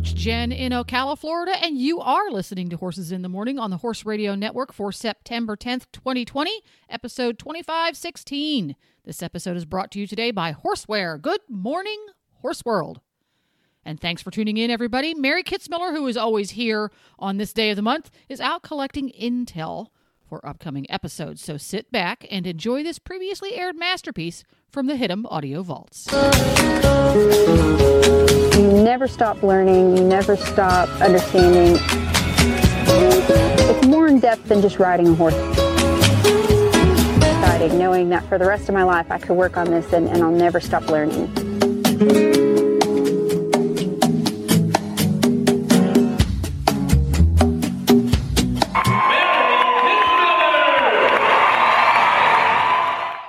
Coach Jenn in Ocala, Florida, and you are listening to Horses in the Morning on the Horse Radio Network for September 10th, 2020, episode 2516. This episode is brought to you today by Horseware. Good morning, Horse World. And thanks for tuning in, everybody. Mary Kitzmiller, who is always here on this day of the month, is out collecting intel for upcoming episodes. So sit back and enjoy this previously aired masterpiece from the Hitum Audio Vaults. Never stop learning, you never stop understanding. It's more in depth than just riding a horse. Exciting, knowing that for the rest of my life I could work on this and, and I'll never stop learning.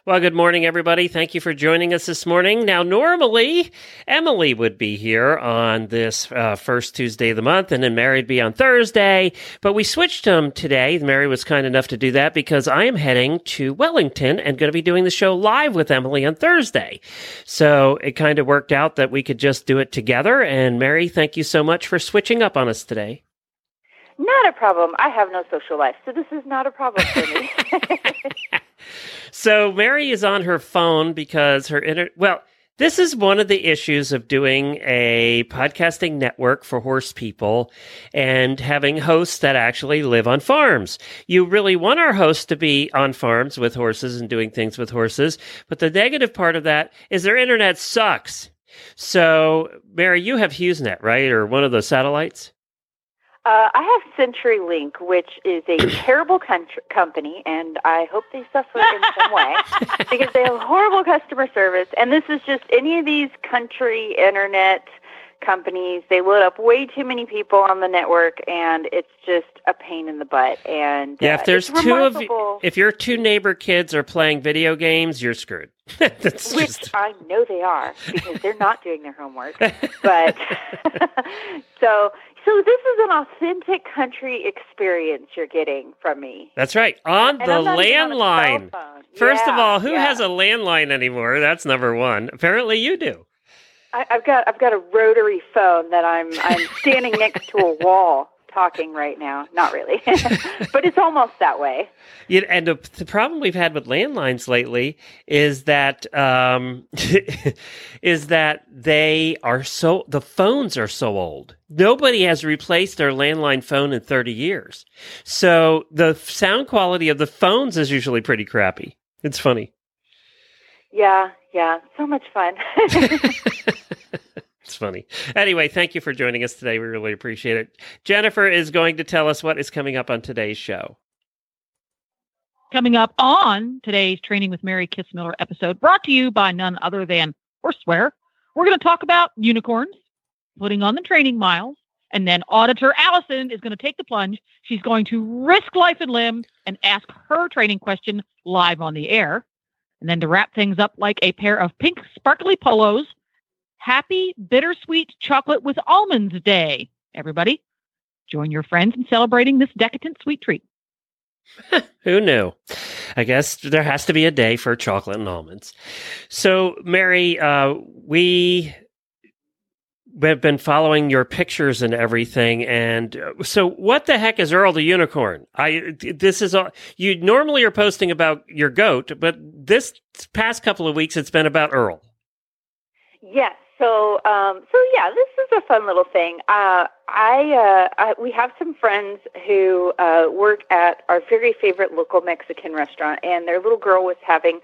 Well, good morning, everybody. Thank you for joining us this morning. Now, normally, Emily would be here on this uh, first Tuesday of the month, and then Mary would be on Thursday, but we switched them today. Mary was kind enough to do that because I am heading to Wellington and going to be doing the show live with Emily on Thursday. So it kind of worked out that we could just do it together. And Mary, thank you so much for switching up on us today. Not a problem. I have no social life, so this is not a problem for me. So Mary is on her phone because her inter well, this is one of the issues of doing a podcasting network for horse people and having hosts that actually live on farms. You really want our hosts to be on farms with horses and doing things with horses, but the negative part of that is their internet sucks. So, Mary, you have HughesNet, right? Or one of those satellites? Uh, I have CenturyLink, which is a terrible country, company, and I hope they suffer in some way because they have horrible customer service. And this is just any of these country internet companies. They load up way too many people on the network, and it's just a pain in the butt. And Yeah, uh, if there's it's two of you, if your two neighbor kids are playing video games, you're screwed. That's Which just I know they are because they're not doing their homework. But so so this is an authentic country experience you're getting from me. That's right. On And the even on landline. First of all, who yeah. has a landline anymore? That's number one. Apparently you do. I, I've got I've got a rotary phone that I'm I'm standing next to a wall talking right now. Not really, but it's almost that way. Yeah, and the, the problem we've had with landlines lately is that um, is that they are so the phones are so old. Nobody has replaced their landline phone in thirty years, so the sound quality of the phones is usually pretty crappy. It's funny. Yeah, yeah, so much fun. It's funny. Anyway, thank you for joining us today. We really appreciate it. Jennifer is going to tell us what is coming up on today's show. Coming up on today's Training with Mary Kitzmiller episode, brought to you by none other than Horseware, we're going to talk about unicorns, putting on the training miles, and then Auditor Allison is going to take the plunge. She's going to risk life and limb and ask her training question live on the air. And then to wrap things up like a pair of pink sparkly polos, happy bittersweet chocolate with almonds day. Everybody, join your friends in celebrating this decadent sweet treat. Who knew? I guess there has to be a day for chocolate and almonds. So, Mary, uh, we have been following your pictures and everything. And uh, so, what the heck is Earl the unicorn? I this is all you normally are posting about your goat, but this past couple of weeks it's been about Earl. Yes. So, um, so yeah, this is a fun little thing. Uh, I, uh, I, we have some friends who uh, work at our very favorite local Mexican restaurant, and their little girl was having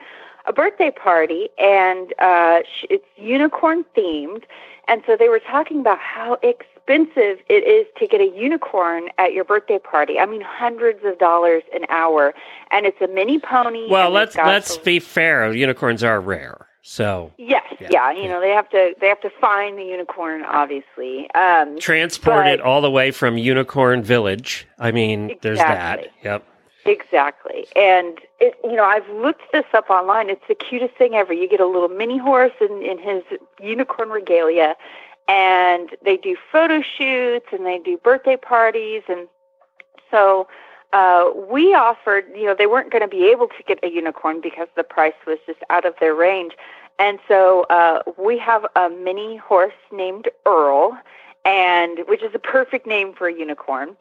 a birthday party, and uh, sh- it's unicorn themed. And so they were talking about how expensive it is to get a unicorn at your birthday party. I mean, hundreds of dollars an hour, and it's a mini pony. Well, let's let's be fair. Unicorns are rare. So Yes, Yeah, yeah, You yeah. know, they have to they have to find the unicorn, obviously. Um, transport But- it all the way from Unicorn Village. I mean, there's that. Yep. Exactly. And it, you know, I've looked this up online. It's the cutest thing ever. You get a little mini horse in, in his unicorn regalia, and they do photo shoots and they do birthday parties. And so uh, we offered, you know, they weren't going to be able to get a unicorn because the price was just out of their range. And so uh, we have a mini horse named Earl, and which is a perfect name for a unicorn.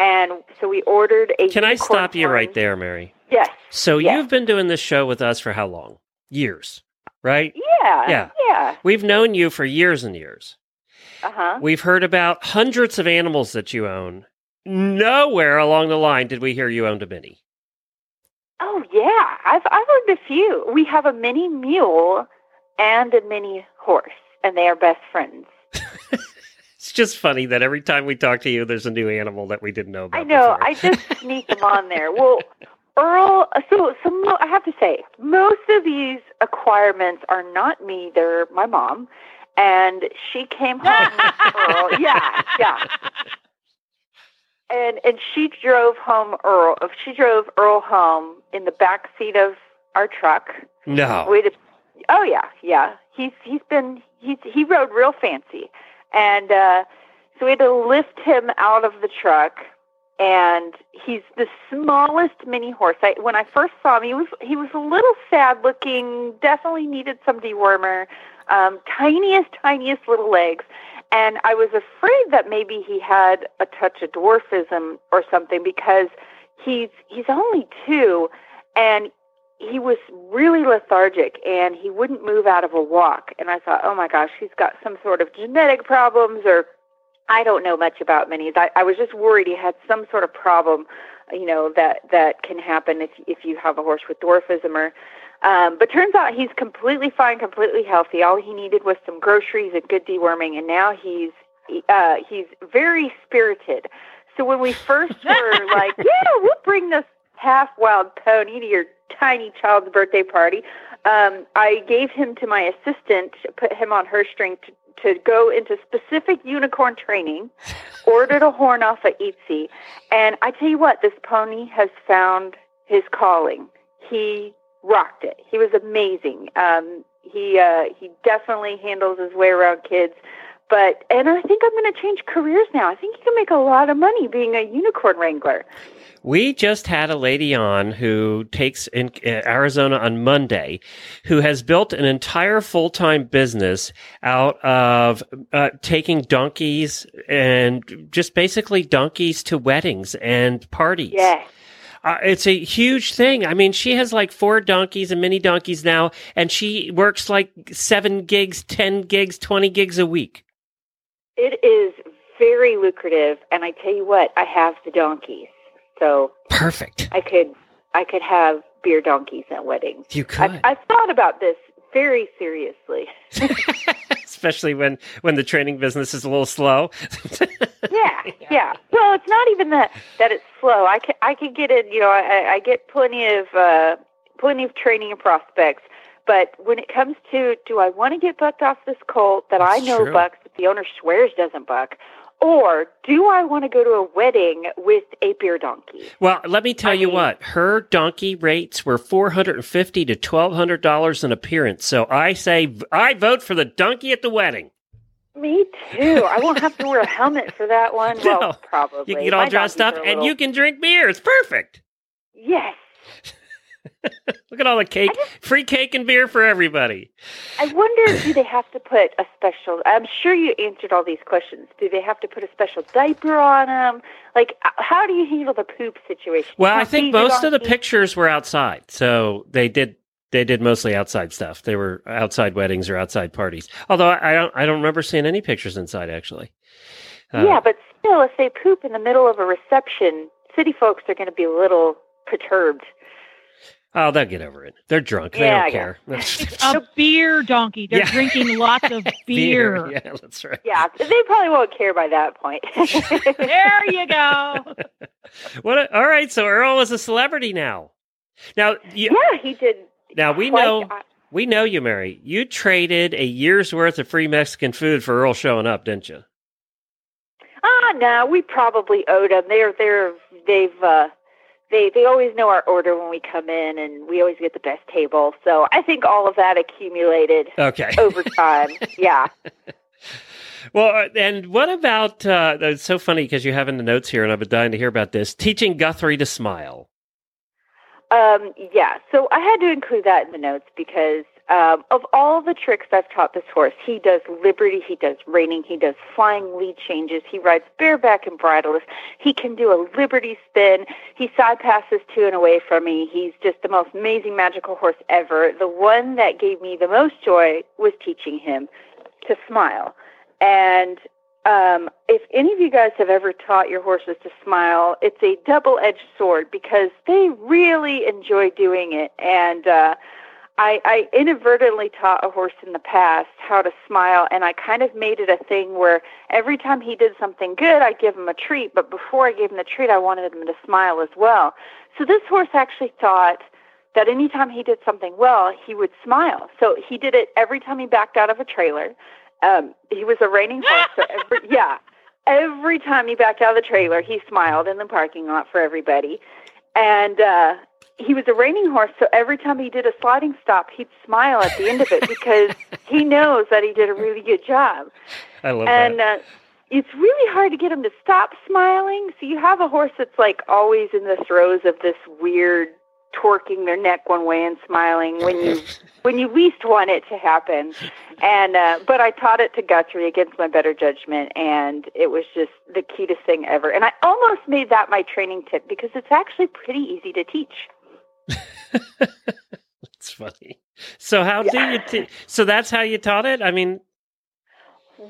And so we ordered a. Can I stop you right there, Mary? Yes. So Yes. you've been doing this show with us for how long? Years, right? Yeah. Yeah. Yeah. We've known you for years and years. Uh huh. We've heard about hundreds of animals that you own. Nowhere along the line did we hear you owned a mini. Oh yeah, I've I've owned a few. We have a mini mule and a mini horse, and they are best friends. It's just funny that every time we talk to you, there's a new animal that we didn't know about. I know. I just sneak them on there. Well, Earl. So so mo- I have to say, most of these acquirements are not me. They're my mom, and she came home with Earl. Yeah, yeah. And and she drove home Earl. She drove Earl home in the back seat of our truck. no. We had, oh yeah, yeah. He's he's been he's he rode real fancy, and uh, so we had to lift him out of the truck. And he's the smallest mini horse. I, when I first saw him, he was he was a little sad looking. Definitely needed some dewormer. Um, tiniest, tiniest little legs. And I was afraid that maybe he had a touch of dwarfism or something because he's he's only two, and he was really lethargic and he wouldn't move out of a walk. And I thought, oh my gosh, he's got some sort of genetic problems or I don't know much about minis. I, I was just worried he had some sort of problem, you know, that that can happen if if you have a horse with dwarfism or um, but turns out he's completely fine, completely healthy. All he needed was some groceries and good deworming, and now he's uh, he's very spirited. So when we first were like, yeah, we'll bring this half wild pony to your tiny child's birthday party, um, I gave him to my assistant, put him on her string to, to go into specific unicorn training, ordered a horn off of Etsy, and I tell you what, this pony has found his calling. He rocked it. He was amazing. Um, he uh, he definitely handles his way around kids. But and I think I'm going to change careers now. I think you can make a lot of money being a unicorn wrangler. We just had a lady on who takes in uh, Arizona on Monday, who has built an entire full time business out of uh, taking donkeys and just basically donkeys to weddings and parties. Yeah. Uh, it's a huge thing. I mean, she has like four donkeys and mini donkeys now, and she works like seven gigs, 10 gigs, 20 gigs a week. It is very lucrative, and I tell you what, I have the donkeys, so Perfect. I could I could have beer donkeys at weddings. You could. I've, I've thought about this very seriously. Especially when, when the training business is a little slow. Yeah, yeah. Well, it's not even that that it's slow. I can I could get it. You know, I, I get plenty of uh, plenty of training and prospects. But when it comes to do I want to get bucked off this colt that I know true. bucks but the owner swears doesn't buck, or do I want to go to a wedding with a beer donkey? Well, let me tell I you mean- what. Her donkey rates were four hundred and fifty to twelve hundred dollars an appearance. So I say I vote for the donkey at the wedding. Me too. I won't have to wear a helmet for that one. No. Well, probably. You can get all My dressed up and little- you can drink beer. It's perfect. Yes. Look at all the cake, free cake and beer for everybody. I wonder, do they have to put a special? I'm sure you answered all these questions. Do they have to put a special diaper on them? Like, uh, how do you handle the poop situation? Well, I think most of the donkey? pictures were outside, so they did they did mostly outside stuff. They were outside weddings or outside parties. Although I I don't I don't remember seeing any pictures inside actually. Uh, yeah, but still, if they poop in the middle of a reception, city folks are going to be a little perturbed. Oh, they'll get over it. They're drunk. They don't I care. It's a beer donkey. They're Yeah. drinking lots of beer. Yeah, that's right. Yeah, they probably won't care by that point. There you go. What? A, all right. So Earl is a celebrity now. Now, you, yeah, he did. now we quite- know I- We know you, Mary. You traded a year's worth of free Mexican food for Earl showing up, didn't you? Ah, no, we probably owed them. They're they're they've uh, they they always know our order when we come in, and we always get the best table. So I think all of that accumulated Okay. over time. yeah. Well, uh, and what about? Uh, it's so funny because you have in the notes here, and I've been dying to hear about this. Teaching Guthrie to smile. Um, yeah, so I had to include that in the notes because um, of all the tricks I've taught this horse, he does liberty, he does reining, he does flying lead changes, he rides bareback and bridleless, he can do a liberty spin, he side passes to and away from me. He's just the most amazing magical horse ever. The one that gave me the most joy was teaching him to smile. And um, if any of you guys have ever taught your horses to smile, it's a double-edged sword because they really enjoy doing it. And uh, I, I inadvertently taught a horse in the past how to smile, and I kind of made it a thing where every time he did something good, I'd give him a treat. But before I gave him the treat, I wanted him to smile as well. So this horse actually thought that anytime he did something well, he would smile. So he did it every time he backed out of a trailer. Um, he was a reining horse, so every, yeah. Every time he backed out of the trailer, he smiled in the parking lot for everybody. And uh, he was a reining horse, so every time he did a sliding stop, he'd smile at the end of it because he knows that he did a really good job. I love And that. uh, it's really hard to get him to stop smiling. So you have a horse that's like always in the throes of this weird torquing their neck one way and smiling when you when you least want it to happen. And uh, but I taught it to Guthrie against my better judgment, and it was just the cutest thing ever. And I almost made that my training tip because it's actually pretty easy to teach. It's funny. So how do you? Te- so that's how you taught it. I mean,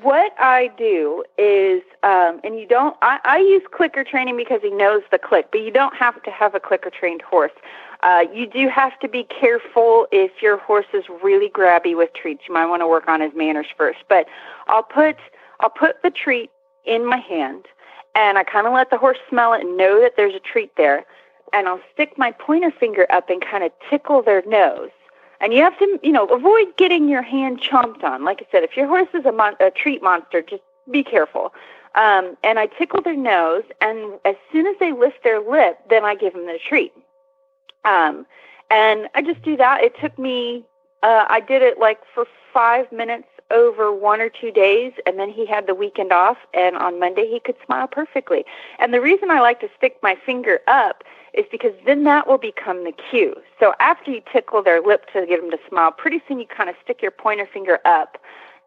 What I do is, um, and you don't, I, I use clicker training because he knows the click, but you don't have to have a clicker trained horse. Uh, you do have to be careful if your horse is really grabby with treats. You might want to work on his manners first. But I'll put, I'll put the treat in my hand and I kind of let the horse smell it and know that there's a treat there. And I'll stick my pointer finger up and kind of tickle their nose. And you have to, you know, avoid getting your hand chomped on. Like I said, if your horse is a, mon- a treat monster, just be careful. Um, and I tickle their nose, and as soon as they lift their lip, then I give them the treat. Um, and I just do that. It took me, uh, I did it like for five minutes over one or two days, and then he had the weekend off, and on Monday he could smile perfectly. And the reason I like to stick my finger up is because then that will become the cue. So after you tickle their lip to get them to smile, pretty soon you kind of stick your pointer finger up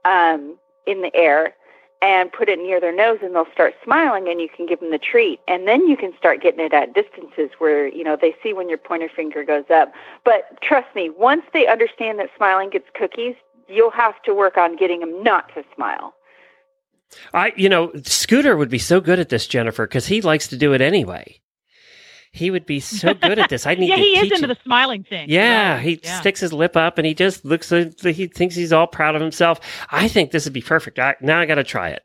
um, in the air and put it near their nose, and they'll start smiling, and you can give them the treat. And then you can start getting it at distances where you know they see when your pointer finger goes up. But trust me, once they understand that smiling gets cookies, you'll have to work on getting them not to smile. I you know Scooter would be so good at this, Jennifer, because he likes to do it anyway. He would be so good at this. I need yeah, to he is into him. the smiling thing. Yeah, Right. he Yeah. sticks his lip up and he just looks. like He thinks he's all proud of himself. I think this would be perfect. I, now I got to try it.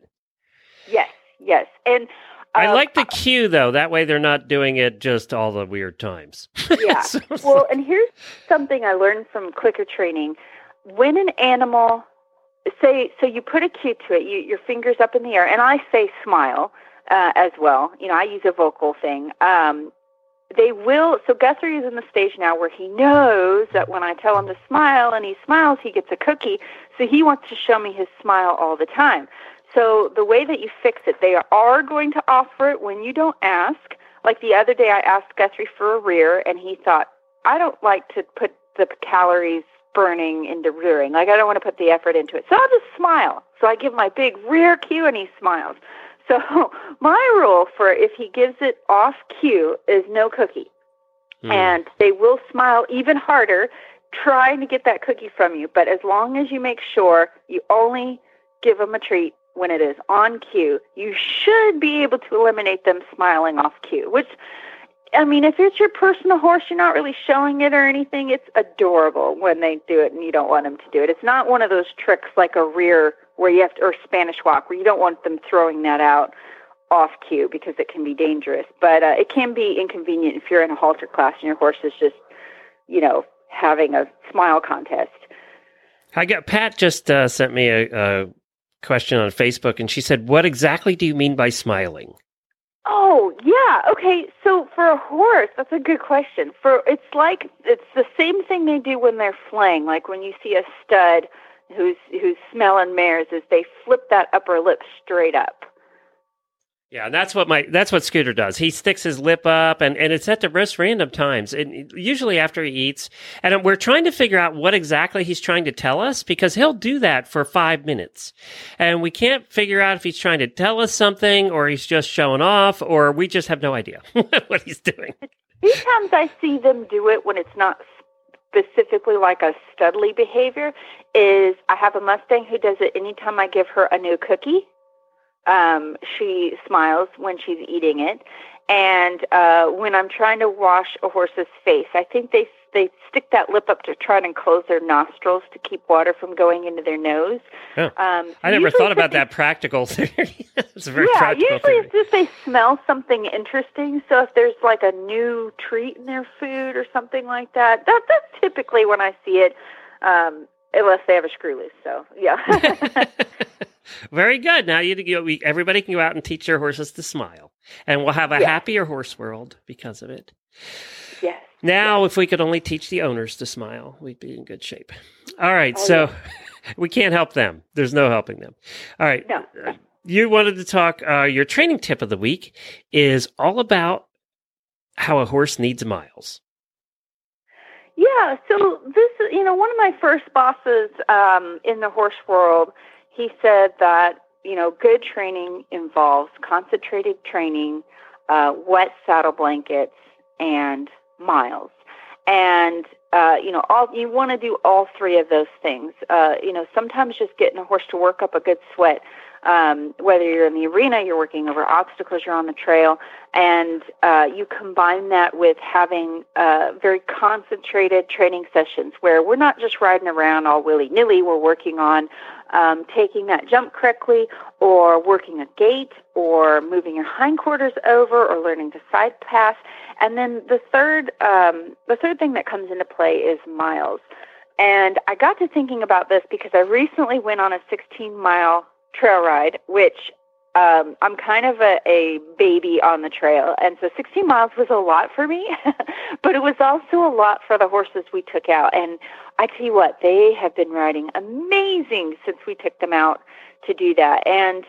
Yes, yes, and I um, like the cue though. That way they're not doing it just all the weird times. yeah. So- Well, and here's something I learned from clicker training. When an animal, say, so you put a cue to it, you, your fingers up in the air, and I say smile uh, as well. You know, I use a vocal thing. Um, they will, so Guthrie is in the stage now where he knows that when I tell him to smile and he smiles, he gets a cookie. So he wants to show me his smile all the time. So the way that you fix it, they are going to offer it when you don't ask. Like the other day, I asked Guthrie for a rear, and he thought, I don't like to put the calories burning into rearing. Like, I don't want to put the effort into it. So I'll just smile. So I give my big rear cue, and he smiles. So my rule for if he gives it off cue is no cookie. Hmm. And they will smile even harder trying to get that cookie from you. But as long as you make sure you only give them a treat when it is on cue, you should be able to eliminate them smiling off cue, which I mean, if it's your personal horse, you're not really showing it or anything. It's adorable when they do it and you don't want them to do it. It's not one of those tricks like a rear where you have to, or Spanish walk, where you don't want them throwing that out off cue because it can be dangerous. But uh, it can be inconvenient if you're in a halter class and your horse is just, you know, having a smile contest. I got Pat just uh, sent me a, a question on Facebook, and she said, "What exactly do you mean by smiling?" Oh, yeah. Okay. So for a horse, that's a good question. For it's like it's the same thing they do when they're flehmening. Like when you see a stud who's who's smelling mares, is they flip that upper lip straight up. Yeah, and that's what my that's what Scooter does. He sticks his lip up, and, and it's at the most random times, and usually after he eats. And we're trying to figure out what exactly he's trying to tell us because he'll do that for five minutes, and we can't figure out if he's trying to tell us something or he's just showing off, or we just have no idea what he's doing. Sometimes I see them do it when it's not specifically like a studly behavior. Is I have a Mustang who does it anytime I give her a new cookie um, she smiles when she's eating it. And uh, when I'm trying to wash a horse's face, I think they they stick that lip up to try and close their nostrils to keep water from going into their nose. Oh. Um, I never thought about that practical theory. it's very yeah, practical usually theory. it's just they smell something interesting. So if there's like a new treat in their food or something like that, that that's typically when I see it. Um, unless they have a screw loose. So yeah. Very good. Now you, you we, everybody can go out and teach their horses to smile, and we'll have a Yeah. happier horse world because of it. yes. Now, if we could only teach the owners to smile, we'd be in good shape. All right, Oh, so we can't help them. There's no helping them. All right, No. uh, you wanted to talk. Uh, your training tip of the week is all about how a horse needs miles. Yeah, so this is, you know, one of my first bosses um, in the horse world, he said that, you know, good training involves concentrated training, uh, wet saddle blankets, and miles. And, uh, you know, all you want to do all three of those things. Uh, you know, sometimes just getting a horse to work up a good sweat, um, whether you're in the arena, you're working over obstacles, you're on the trail, and uh, you combine that with having uh, very concentrated training sessions where we're not just riding around all willy nilly. We're working on um, taking that jump correctly, or working a gait, or moving your hindquarters over, or learning to side pass. And then the third, um, the third thing that comes into play is miles. And I got to thinking about this because I recently went on a 16 mile trail ride, which um, I'm kind of a, a baby on the trail, and so 16 miles was a lot for me, but it was also a lot for the horses we took out. And I tell you what, they have been riding amazing since we took them out to do that. And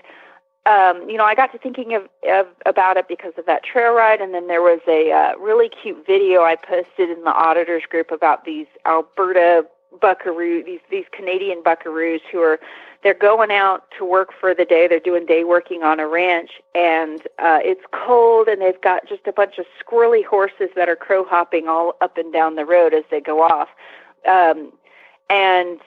um, you know, I got to thinking of, of about it because of that trail ride, and then there was a uh, really cute video I posted in the auditors group about these Alberta buckaroo, these these Canadian buckaroos who are they're going out to work for the day. They're doing day working on a ranch, and uh, it's cold, and they've got just a bunch of squirrely horses that are crow hopping all up and down the road as they go off. Um, and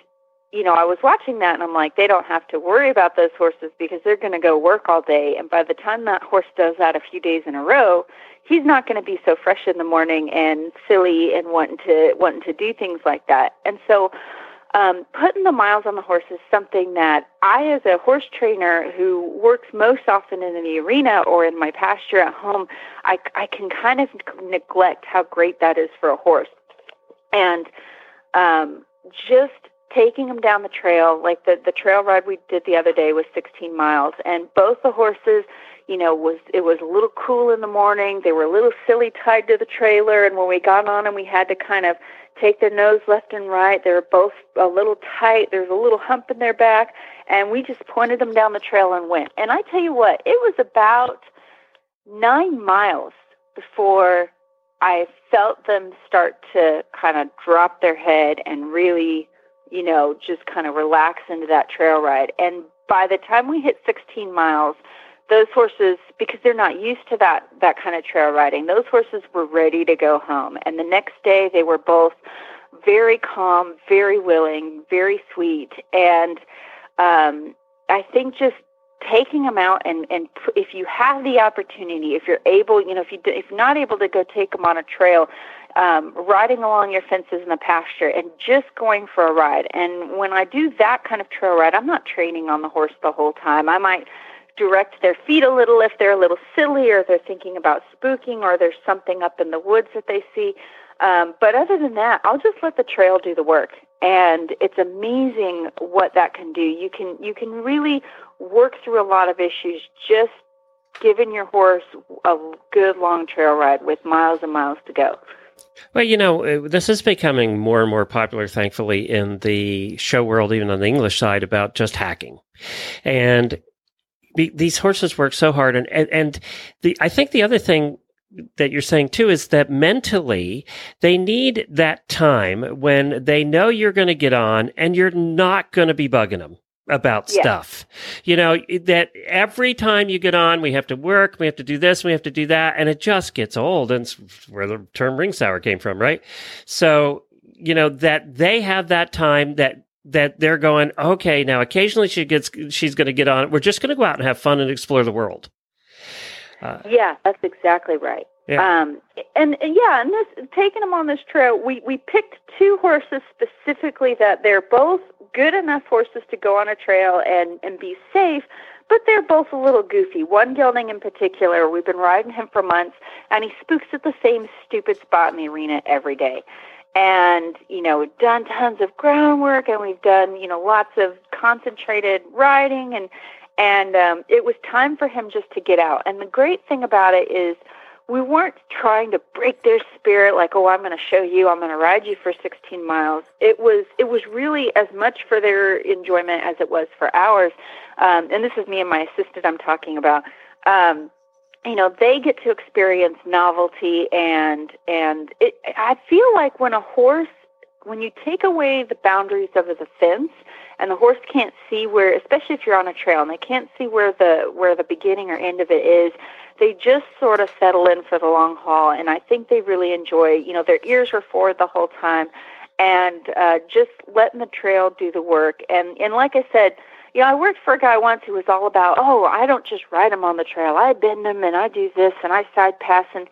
you know, I was watching that, and I'm like, they don't have to worry about those horses because they're going to go work all day. And by the time that horse does that a few days in a row, he's not going to be so fresh in the morning and silly and wanting to wanting to do things like that. And so um, putting the miles on the horse is something that I, as a horse trainer who works most often in the arena or in my pasture at home, I, I can kind of neglect how great that is for a horse. And um, just taking them down the trail, like the, the trail ride we did the other day was 16 miles, and both the horses, you know, was it was a little cool in the morning. They were a little silly tied to the trailer, and when we got on them, we had to kind of take their nose left and right. They were both a little tight. There was a little hump in their back, and we just pointed them down the trail and went. And I tell you what, it was about nine miles before I felt them start to kind of drop their head and really, you know, just kind of relax into that trail ride. And by the time we hit 16 miles, those horses, because they're not used to that that kind of trail riding, those horses were ready to go home. And the next day, they were both very calm, very willing, very sweet, and um, I think just taking them out and and if you have the opportunity, if you're able, you know, if you d- if not able to go take them on a trail, um, riding along your fences in the pasture and just going for a ride. And when I do that kind of trail ride, I'm not training on the horse the whole time. I might direct their feet a little if they're a little silly or they're thinking about spooking or there's something up in the woods that they see. Um, but other than that, I'll just let the trail do the work. and it's amazing what that can do. You can you can really work through a lot of issues just giving your horse a good long trail ride with miles and miles to go. Well, you know, uh, this is becoming more and more popular, thankfully, in the show world, even on the English side, about just hacking. And these horses work so hard. And, and, and the, I think the other thing that you're saying too is that mentally they need that time when they know you're going to get on and you're not going to be bugging them about stuff. You know, that every time you get on, we have to work, we have to do this, we have to do that, and it just gets old. And where the term ring sour came from, right? So, you know, that they have that time that that they're going, okay, now occasionally she gets she's going to get on. We're just going to go out and have fun and explore the world. Uh, yeah, that's exactly right. Yeah. Um, and, and yeah, and this taking them on this trail, we we picked two horses specifically that they're both good enough horses to go on a trail and and be safe, but they're both a little goofy. One gelding in particular, we've been riding him for months, and he spooks at the same stupid spot in the arena every day. And you know, we've done tons of groundwork, and we've done you know lots of concentrated riding, and and um, it was time for him just to get out. And the great thing about it is we weren't trying to break their spirit like oh i'm going to show you i'm going to ride you for 16 miles. It was it was really as much for their enjoyment as it was for ours. Um, and this is me and my assistant i'm talking about. Um, you know they get to experience novelty and and it, i feel like when a horse when you take away the boundaries of the fence and the horse can't see where especially if you're on a trail and they can't see where the where the beginning or end of it is they just sort of settle in for the long haul and i think they really enjoy you know their ears are forward the whole time and uh just letting the trail do the work and and like i said you know, I worked for a guy once who was all about, oh, I don't just ride him on the trail. I bend him and I do this and I side pass. And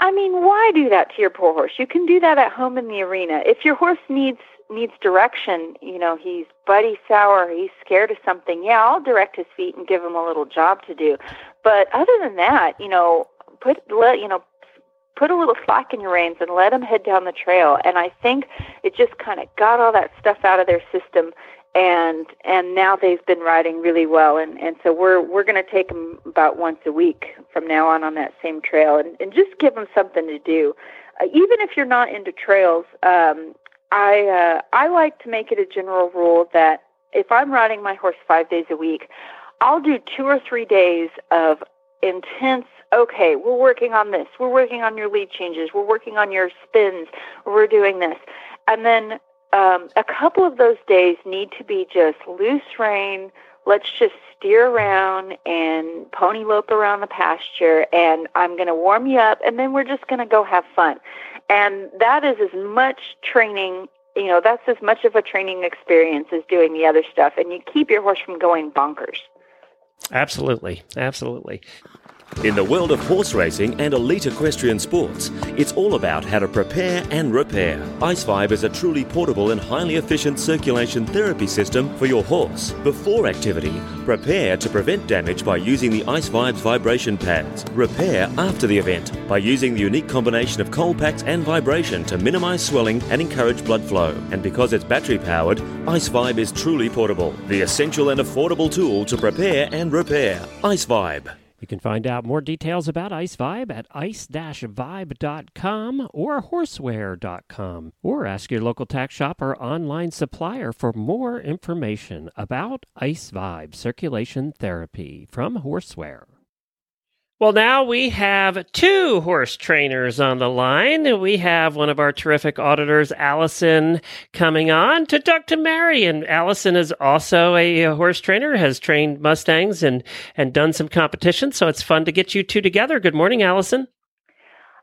I mean, why do that to your poor horse? You can do that at home in the arena. If your horse needs needs direction, you know, he's buddy sour, he's scared of something, yeah, I'll direct his feet and give him a little job to do. But other than that, you know, put let you know, put a little slack in your reins and let him head down the trail. And I think it just kind of got all that stuff out of their system and and now they've been riding really well and and so we're we're going to take them about once a week from now on on that same trail and and just give them something to do uh, even if you're not into trails um I uh, I like to make it a general rule that if I'm riding my horse five days a week, I'll do two or three days of intense. Okay, we're working on this. We're working on your lead changes. We're working on your spins. We're doing this, and then um, a couple of those days need to be just loose rein. Let's just steer around and pony lope around the pasture, and I'm going to warm you up, and then we're just going to go have fun. And that is as much training, you know, that's as much of a training experience as doing the other stuff. And you keep your horse from going bonkers. Absolutely. Absolutely. In the world of horse racing and elite equestrian sports, it's all about how to prepare and repair. Ice IceVibe is a truly portable and highly efficient circulation therapy system for your horse. Before activity, prepare to prevent damage by using the Ice IceVibe's vibration pads. Repair after the event by using the unique combination of cold packs and vibration to minimize swelling and encourage blood flow. And because it's battery powered, Ice IceVibe is truly portable, the essential and affordable tool to prepare and repair. Ice IceVibe. You can find out more details about Ice Vibe at ice-vibe.com or horseware.com or ask your local tack shop or online supplier for more information about Ice Vibe circulation therapy from Horseware. Well, now we have two horse trainers on the line. We have one of our terrific auditors, Allison, coming on to talk to Mary. And Allison is also a horse trainer, has trained Mustangs and, and done some competition. So it's fun to get you two together. Good morning, Allison.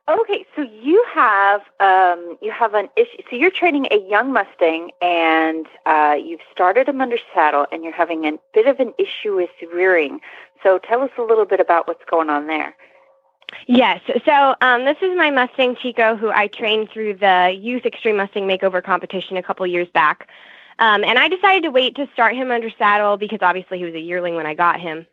Okay, so you have um, you have an issue. So you're training a young Mustang, and uh, you've started him under saddle, and you're having a bit of an issue with rearing. So tell us a little bit about what's going on there. Yes. So um, this is my Mustang Chico, who I trained through the Youth Extreme Mustang Makeover competition a couple years back. Um, and I decided to wait to start him under saddle because obviously he was a yearling when I got him.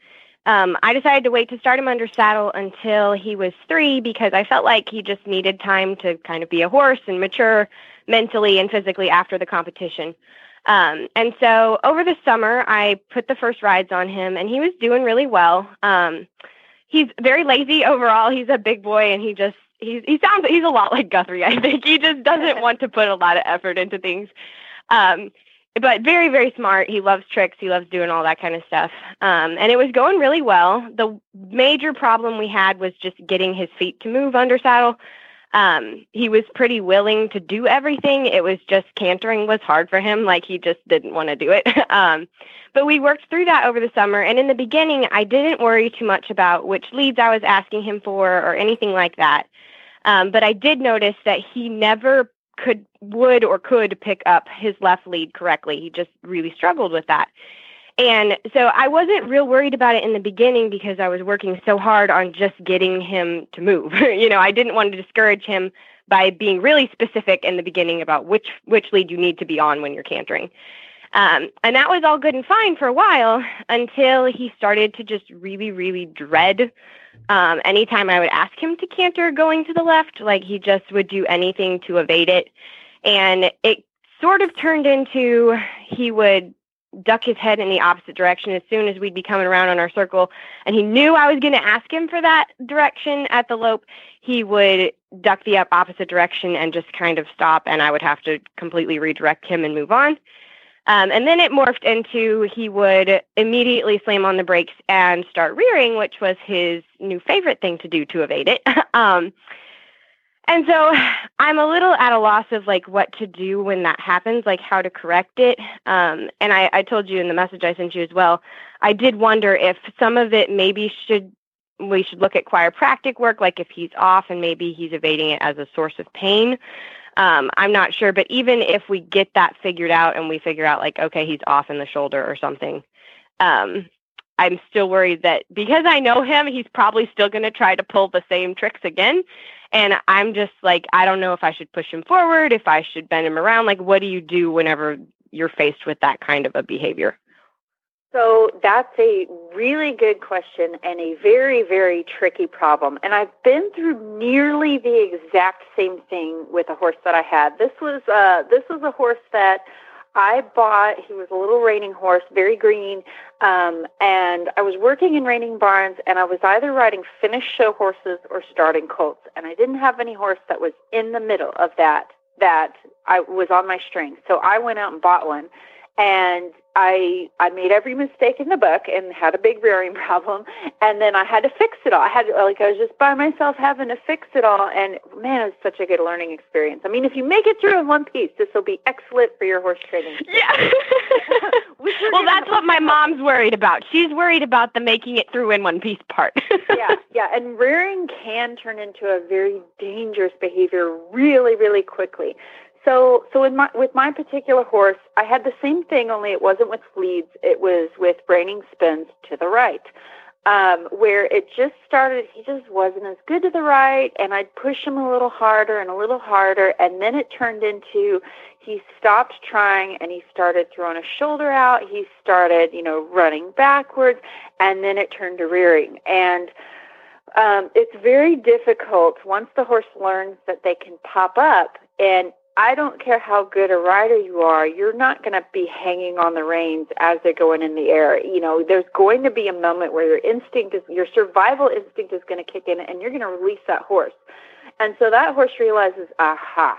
Um, I decided to wait to start him under saddle until he was three because I felt like he just needed time to kind of be a horse and mature mentally and physically after the competition. Um, and so over the summer, I put the first rides on him, and he was doing really well. Um, he's very lazy overall. He's a big boy, and he just he's he sounds he's a lot like Guthrie. I think he just doesn't want to put a lot of effort into things. Um, but very very smart. He loves tricks. He loves doing all that kind of stuff. Um, and it was going really well. The major problem we had was just getting his feet to move under saddle. Um, he was pretty willing to do everything. It was just cantering was hard for him. Like he just didn't want to do it. um, but we worked through that over the summer. And in the beginning, I didn't worry too much about which leads I was asking him for or anything like that. Um, but I did notice that he never could, would, or could pick up his left lead correctly. He just really struggled with that. And so I wasn't real worried about it in the beginning because I was working so hard on just getting him to move. you know, I didn't want to discourage him by being really specific in the beginning about which which lead you need to be on when you're cantering. Um, and that was all good and fine for a while until he started to just really, really dread um, anytime I would ask him to canter going to the left. Like he just would do anything to evade it. And it sort of turned into he would duck his head in the opposite direction as soon as we'd be coming around on our circle and he knew I was going to ask him for that direction at the lope, he would duck the up opposite direction and just kind of stop and I would have to completely redirect him and move on. Um, and then it morphed into he would immediately slam on the brakes and start rearing, which was his new favorite thing to do to evade it. um, and so I'm a little at a loss of like what to do when that happens, like how to correct it. Um, and I, I told you in the message I sent you as well. I did wonder if some of it maybe should we should look at chiropractic work, like if he's off and maybe he's evading it as a source of pain. Um, I'm not sure, but even if we get that figured out and we figure out like okay he's off in the shoulder or something, um, I'm still worried that because I know him, he's probably still going to try to pull the same tricks again. And I'm just like, I don't know if I should push him forward, if I should bend him around. Like, what do you do whenever you're faced with that kind of a behavior? So that's a really good question and a very, very tricky problem. And I've been through nearly the exact same thing with a horse that I had. This was uh, this was a horse that I bought, he was a little reining horse, very green, um, and I was working in reining barns, and I was either riding finished show horses or starting colts, and I didn't have any horse that was in the middle of that that I was on my string. So I went out and bought one, and I I made every mistake in the book and had a big rearing problem, and then I had to fix it all. I had like I was just by myself having to fix it all, and man, it was such a good learning experience. I mean, if you make it through in one piece, this will be excellent for your horse training. Yeah. well, that's what my mom's worried about. She's worried about the making it through in one piece part. yeah, yeah, and rearing can turn into a very dangerous behavior really, really quickly. So, so in my, with my particular horse, I had the same thing, only it wasn't with leads. It was with reining spins to the right, um, where it just started. He just wasn't as good to the right, and I'd push him a little harder and a little harder, and then it turned into he stopped trying and he started throwing a shoulder out. He started, you know, running backwards, and then it turned to rearing and. Um, it's very difficult once the horse learns that they can pop up and I don't care how good a rider you are, you're not going to be hanging on the reins as they're going in the air. You know, there's going to be a moment where your instinct is, your survival instinct is going to kick in and you're going to release that horse. And so that horse realizes, aha.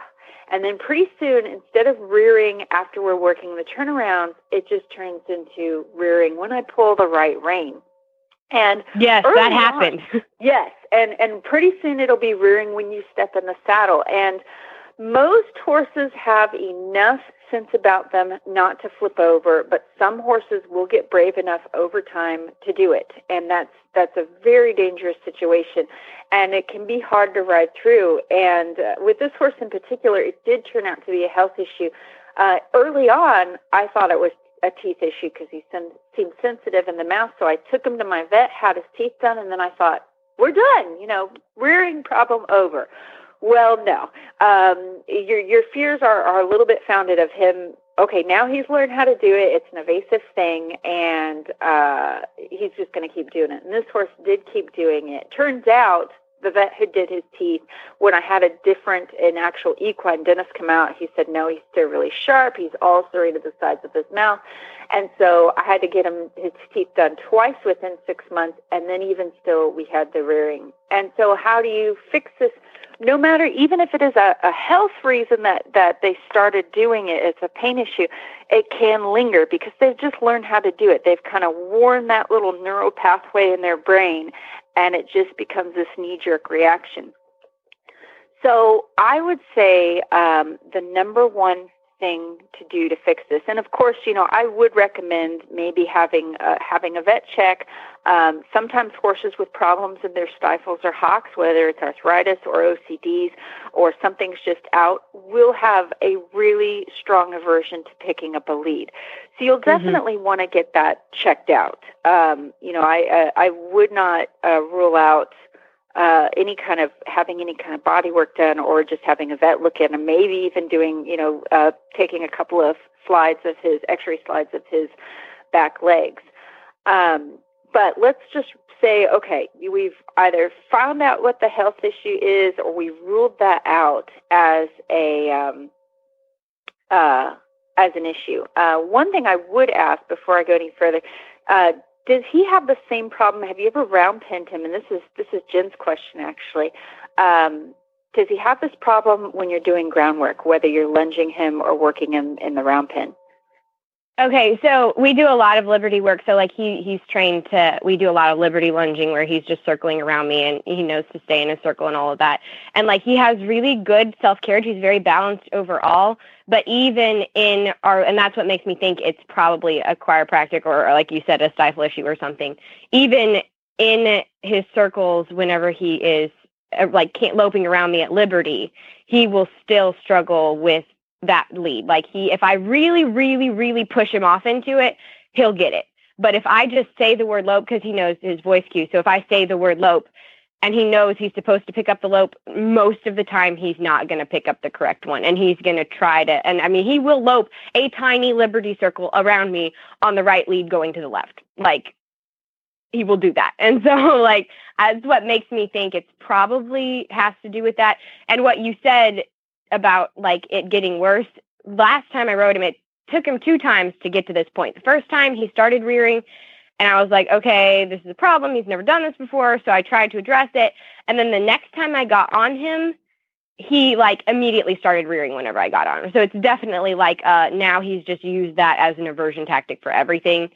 And then pretty soon, instead of rearing after we're working the turnarounds, it just turns into rearing when I pull the right rein. And yes, that happened. On, yes, and and pretty soon it'll be rearing when you step in the saddle. And most horses have enough sense about them not to flip over, but some horses will get brave enough over time to do it, and that's that's a very dangerous situation, and it can be hard to ride through. And uh, with this horse in particular, it did turn out to be a health issue. Uh, early on, I thought it was a teeth issue because he sen- seemed sensitive in the mouth, so I took him to my vet, had his teeth done, and then I thought, we're done. You know, rearing problem over. Well, no. Um, your your fears are, are a little bit founded of him. Okay, now he's learned how to do it. It's an evasive thing, and uh, he's just going to keep doing it. And this horse did keep doing it. Turns out the vet who did his teeth, when I had a different, an actual equine dentist come out, he said, no, he's still really sharp. He's ulcerated the sides of his mouth. And so I had to get him his teeth done twice within six months. And then even still, we had the rearing. And so how do you fix this? No matter, even if it is a, a health reason that, that they started doing it, it's a pain issue, it can linger because they've just learned how to do it. They've kind of worn that little neural pathway in their brain and it just becomes this knee jerk reaction. So I would say um, the number one thing to do to fix this, and of course, you know, I would recommend maybe having uh, having a vet check. Um, sometimes horses with problems in their stifles or hocks, whether it's arthritis or OCDs or something's just out, will have a really strong aversion to picking up a lead. So you'll mm-hmm. definitely mm-hmm. want to get that checked out. Um, you know, I I, I would not uh, rule out uh, any kind of having any kind of body work done or just having a vet look at him, maybe even doing, you know, uh, taking a couple of slides of his x-ray slides of his back legs. Um, but let's just say, okay, we've either found out what the health issue is or we ruled that out as a um, uh, as an issue. Uh, one thing I would ask before I go any further, uh, does he have the same problem? Have you ever round penned him? And this is this is Jenn's question actually. Um, does he have this problem when you're doing groundwork, whether you're lunging him or working him in the round pen? Okay, so we do a lot of liberty work. So like he he's trained to we do a lot of liberty lunging where he's just circling around me and he knows to stay in a circle and all of that. And like he has really good self carriage. He's very balanced overall. But even in our and that's what makes me think it's probably a chiropractic or, or like you said, a stifle issue or something. Even in his circles, whenever he is uh, like loping around me at liberty, he will still struggle with that lead. Like he, if I really, really, really push him off into it, he'll get it. But if I just say the word lope, because he knows his voice cue, so if I say the word lope and he knows he's supposed to pick up the lope, most of the time he's not going to pick up the correct one. And he's going to try to, and I mean, he will lope a tiny liberty circle around me on the right lead going to the left. Like, he will do that. And so, like, that's what makes me think it's probably has to do with that. And what you said about like it getting worse. Last time I rode him, it took him two times to get to this point. The first time he started rearing, and I was like, okay, this is a problem. He's never done this before. So I tried to address it. And then the next time I got on him, he like immediately started rearing whenever I got on him. So it's definitely like uh, now he's just used that as an aversion tactic for everything.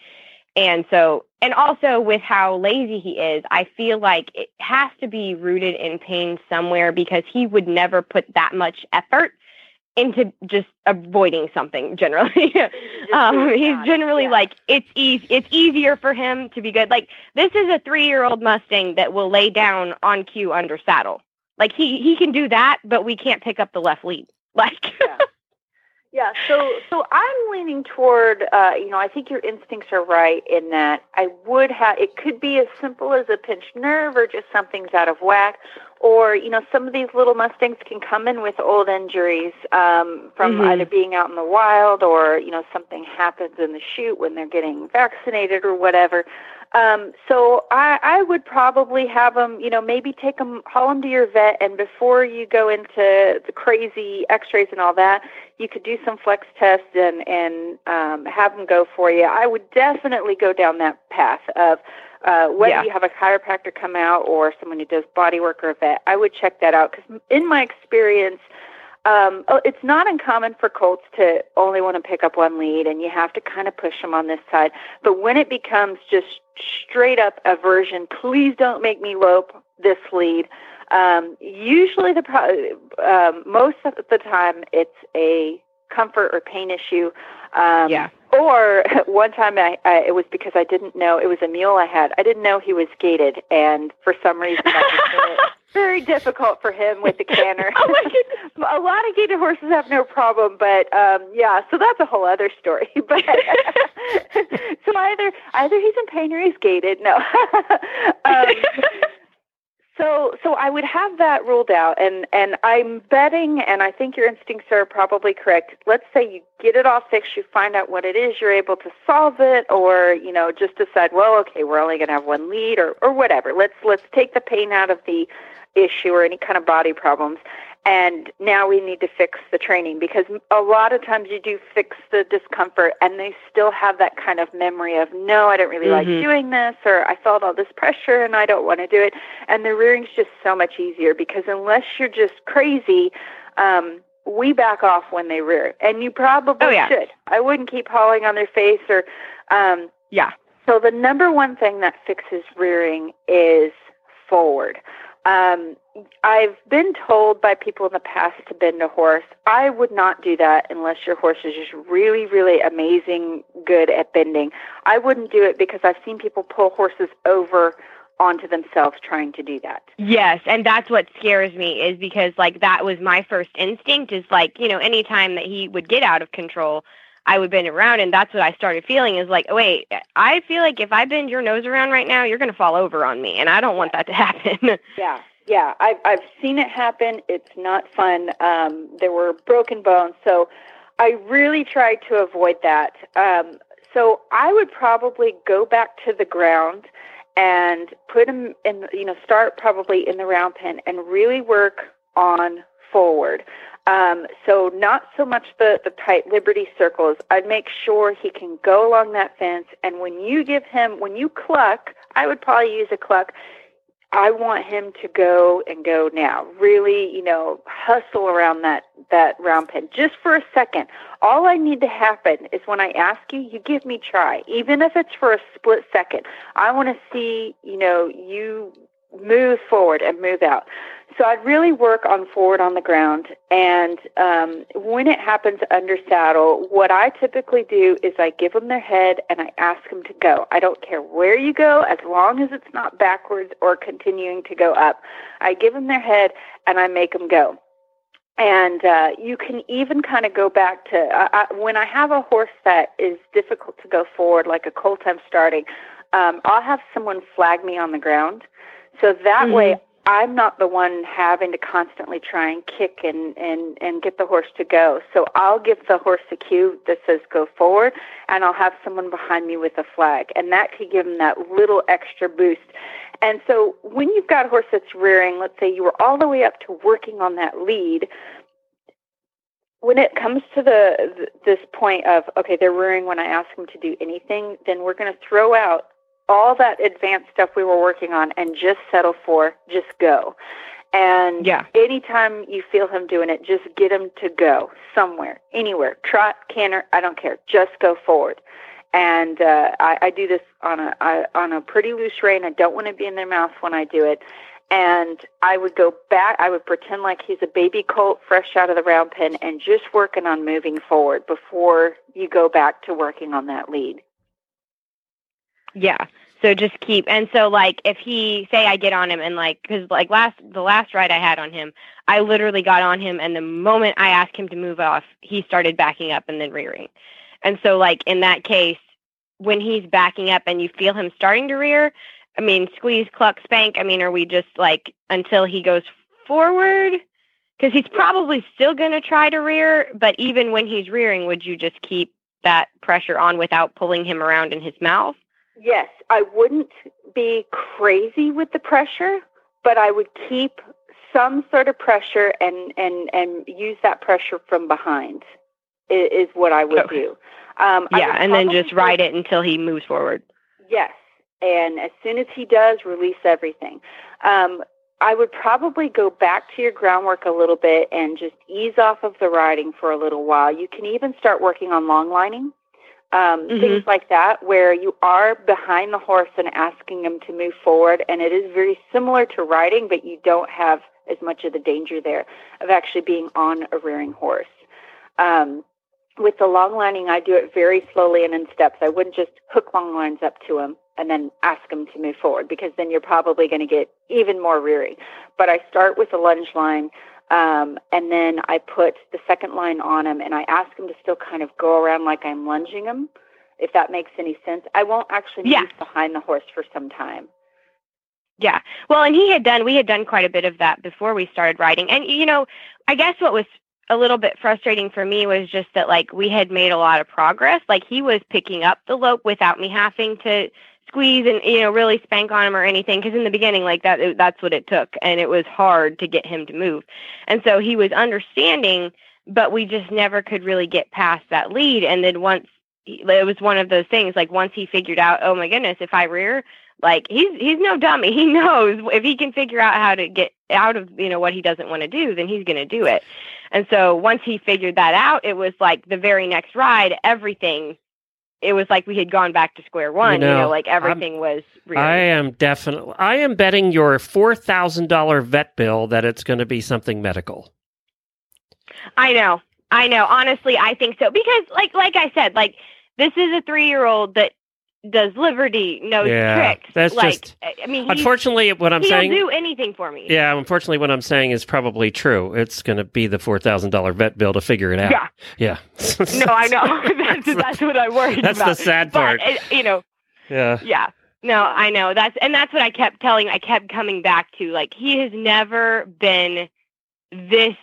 And so, and also with how lazy he is, I feel like it has to be rooted in pain somewhere because he would never put that much effort into just avoiding something generally. um, he's generally yeah. like it's easy. It's easier for him to be good. Like this is a three-year-old Mustang that will lay down on cue under saddle. Like he he can do that, but we can't pick up the left lead. Like. yeah. Yeah, so so I'm leaning toward, uh, you know, I think your instincts are right in that I would have. It could be as simple as a pinched nerve, or just something's out of whack, or you know, some of these little mustangs can come in with old injuries um, from mm-hmm. either being out in the wild, or you know, something happens in the chute when they're getting vaccinated or whatever. Um, so I, I would probably have them, you know, maybe take them, haul them to your vet, and before you go into the crazy X-rays and all that, you could do some flex tests and and um, have them go for you. I would definitely go down that path of uh, whether yeah. you have a chiropractor come out or someone who does body work or a vet. I would check that out because in my experience um, oh, it's not uncommon for colts to only want to pick up one lead, and you have to kind of push them on this side. But when it becomes just straight up aversion, please don't make me lope this lead. Um, usually, the pro- um, most of the time, it's a comfort or pain issue. Um, yeah. Or one time, I, I, it was because I didn't know it was a mule I had. I didn't know he was gaited, and for some reason, I just very difficult for him with the canter. oh a lot of gaited horses have no problem, but um, yeah, so that's a whole other story. But so either either he's in pain or he's gaited. No. um, so, so I would have that ruled out, and and I'm betting, and I think your instincts are probably correct. Let's say you get it all fixed, you find out what it is, you're able to solve it, or you know just decide, well, okay, we're only going to have one lead, or or whatever. Let's let's take the pain out of the issue or any kind of body problems. And now we need to fix the training because a lot of times you do fix the discomfort and they still have that kind of memory of, no, I don't really like Mhm. doing this or I felt all this pressure and I don't want to do it. And the rearing's just so much easier because unless you're just crazy, um, we back off when they rear. And you probably Oh, yeah. should. I wouldn't keep hauling on their face or, um, Yeah. so the number one thing that fixes rearing is forward. Um, I've been told by people in the past to bend a horse. I would not do that unless your horse is just really, really amazing, good at bending. I wouldn't do it because I've seen people pull horses over onto themselves trying to do that. Yes, and that's what scares me is because like that was my first instinct is like, you know, anytime that he would get out of control, I would bend around and that's what I started feeling is like, oh, wait, I feel like if I bend your nose around right now, you're going to fall over on me and I don't want that to happen. Yeah, yeah, I've I've seen it happen. It's not fun. Um, there were broken bones, so I really tried to avoid that. Um, so I would probably go back to the ground and put him in. You know, start probably in the round pen and really work on forward. Um, so not so much the, the tight liberty circles. I'd make sure he can go along that fence. And when you give him, when you cluck, I would probably use a cluck. I want him to go and go now. Really, you know, hustle around that that round pen just for a second. All I need to happen is when I ask you, you give me try, even if it's for a split second. I want to see, you know, you move forward and move out. So I'd really work on forward on the ground. And um, when it happens under saddle, what I typically do is I give them their head and I ask them to go. I don't care where you go, as long as it's not backwards or continuing to go up. I give them their head and I make them go. And uh, you can even kind of go back to uh, I, when I have a horse that is difficult to go forward, like a colt I'm starting. Um, I'll have someone flag me on the ground, so that Mhm. way I'm not the one having to constantly try and kick and, and, and get the horse to go. So I'll give the horse a cue that says go forward, and I'll have someone behind me with a flag. And that could give them that little extra boost. And so when you've got a horse that's rearing, let's say you were all the way up to working on that lead, when it comes to the th- this point of okay they're rearing when i ask them to do anything then we're going to throw out all that advanced stuff we were working on and just settle for just go and Yeah. anytime you feel him doing it just get him to go somewhere anywhere trot canter i don't care just go forward and uh, I, I do this on a I, on a pretty loose rein. I don't want to be in their mouth when I do it, and I would go back. I would pretend like he's a baby colt fresh out of the round pen, and just working on moving forward before you go back to working on that lead. Yeah. So just keep and so like if he say I get on him and like because like last the last ride I had on him I literally got on him and the moment I asked him to move off he started backing up and then rearing, and so like in that case when he's backing up and you feel him starting to rear, I mean squeeze cluck spank I mean are we just like until he goes forward because he's probably still going to try to rear but even when he's rearing would you just keep that pressure on without pulling him around in his mouth? Yes, I wouldn't be crazy with the pressure, but I would keep some sort of pressure and and and use that pressure from behind. Is what I would Okay. do. Um, Yeah, and then just ride it until he moves forward. Yes, and as soon as he does, release everything. Um, I would probably go back to your groundwork a little bit and just ease off of the riding for a little while. You can even start working on long lining, um, Mhm. things like that, where you are behind the horse and asking him to move forward. And it is very similar to riding, but you don't have as much of the danger there of actually being on a rearing horse. Um, with the long lining, I do it very slowly and in steps. I wouldn't just hook long lines up to him and then ask him to move forward because then you're probably going to get even more rearing. But I start with a lunge line, um, and then I put the second line on him, and I ask him to still kind of go around like I'm lunging him, if that makes any sense. I won't actually Yeah. move behind the horse for some time. Yeah. Well, and he had done, we had done quite a bit of that before we started riding. And, you know, I guess what was a little bit frustrating for me was just that, like, we had made a lot of progress. Like, he was picking up the lope without me having to squeeze and you know really spank on him or anything because in the beginning like that that's what it took and it was hard to get him to move. And so he was understanding but we just never could really get past that lead. And then once he, it was one of those things like once he figured out oh my goodness if i rear like he's he's no dummy. He knows. If he can figure out how to get out of you know what he doesn't want to do then he's going to do it. And so once he figured that out it was like the very next ride everything it was like we had gone back to square one. You know, you know like everything I'm, was. Real. I am definitely. I am betting your four thousand dollar vet bill that it's going to be something medical. I know. I know. Honestly, I think so because, like, like I said, like this is a three year old that does Liberty knows yeah, tricks. That's like, just. I mean, unfortunately, what I'm he'll saying. do anything for me. Yeah, unfortunately, what I'm saying is probably true. It's going to be the four thousand dollar vet bill to figure it out. Yeah. Yeah. no, I know. that's that's what I worried that's about. the sad part. But, you know. Yeah. Yeah. No, I know. That's and that's what I kept telling. I kept coming back to. Like he has never been this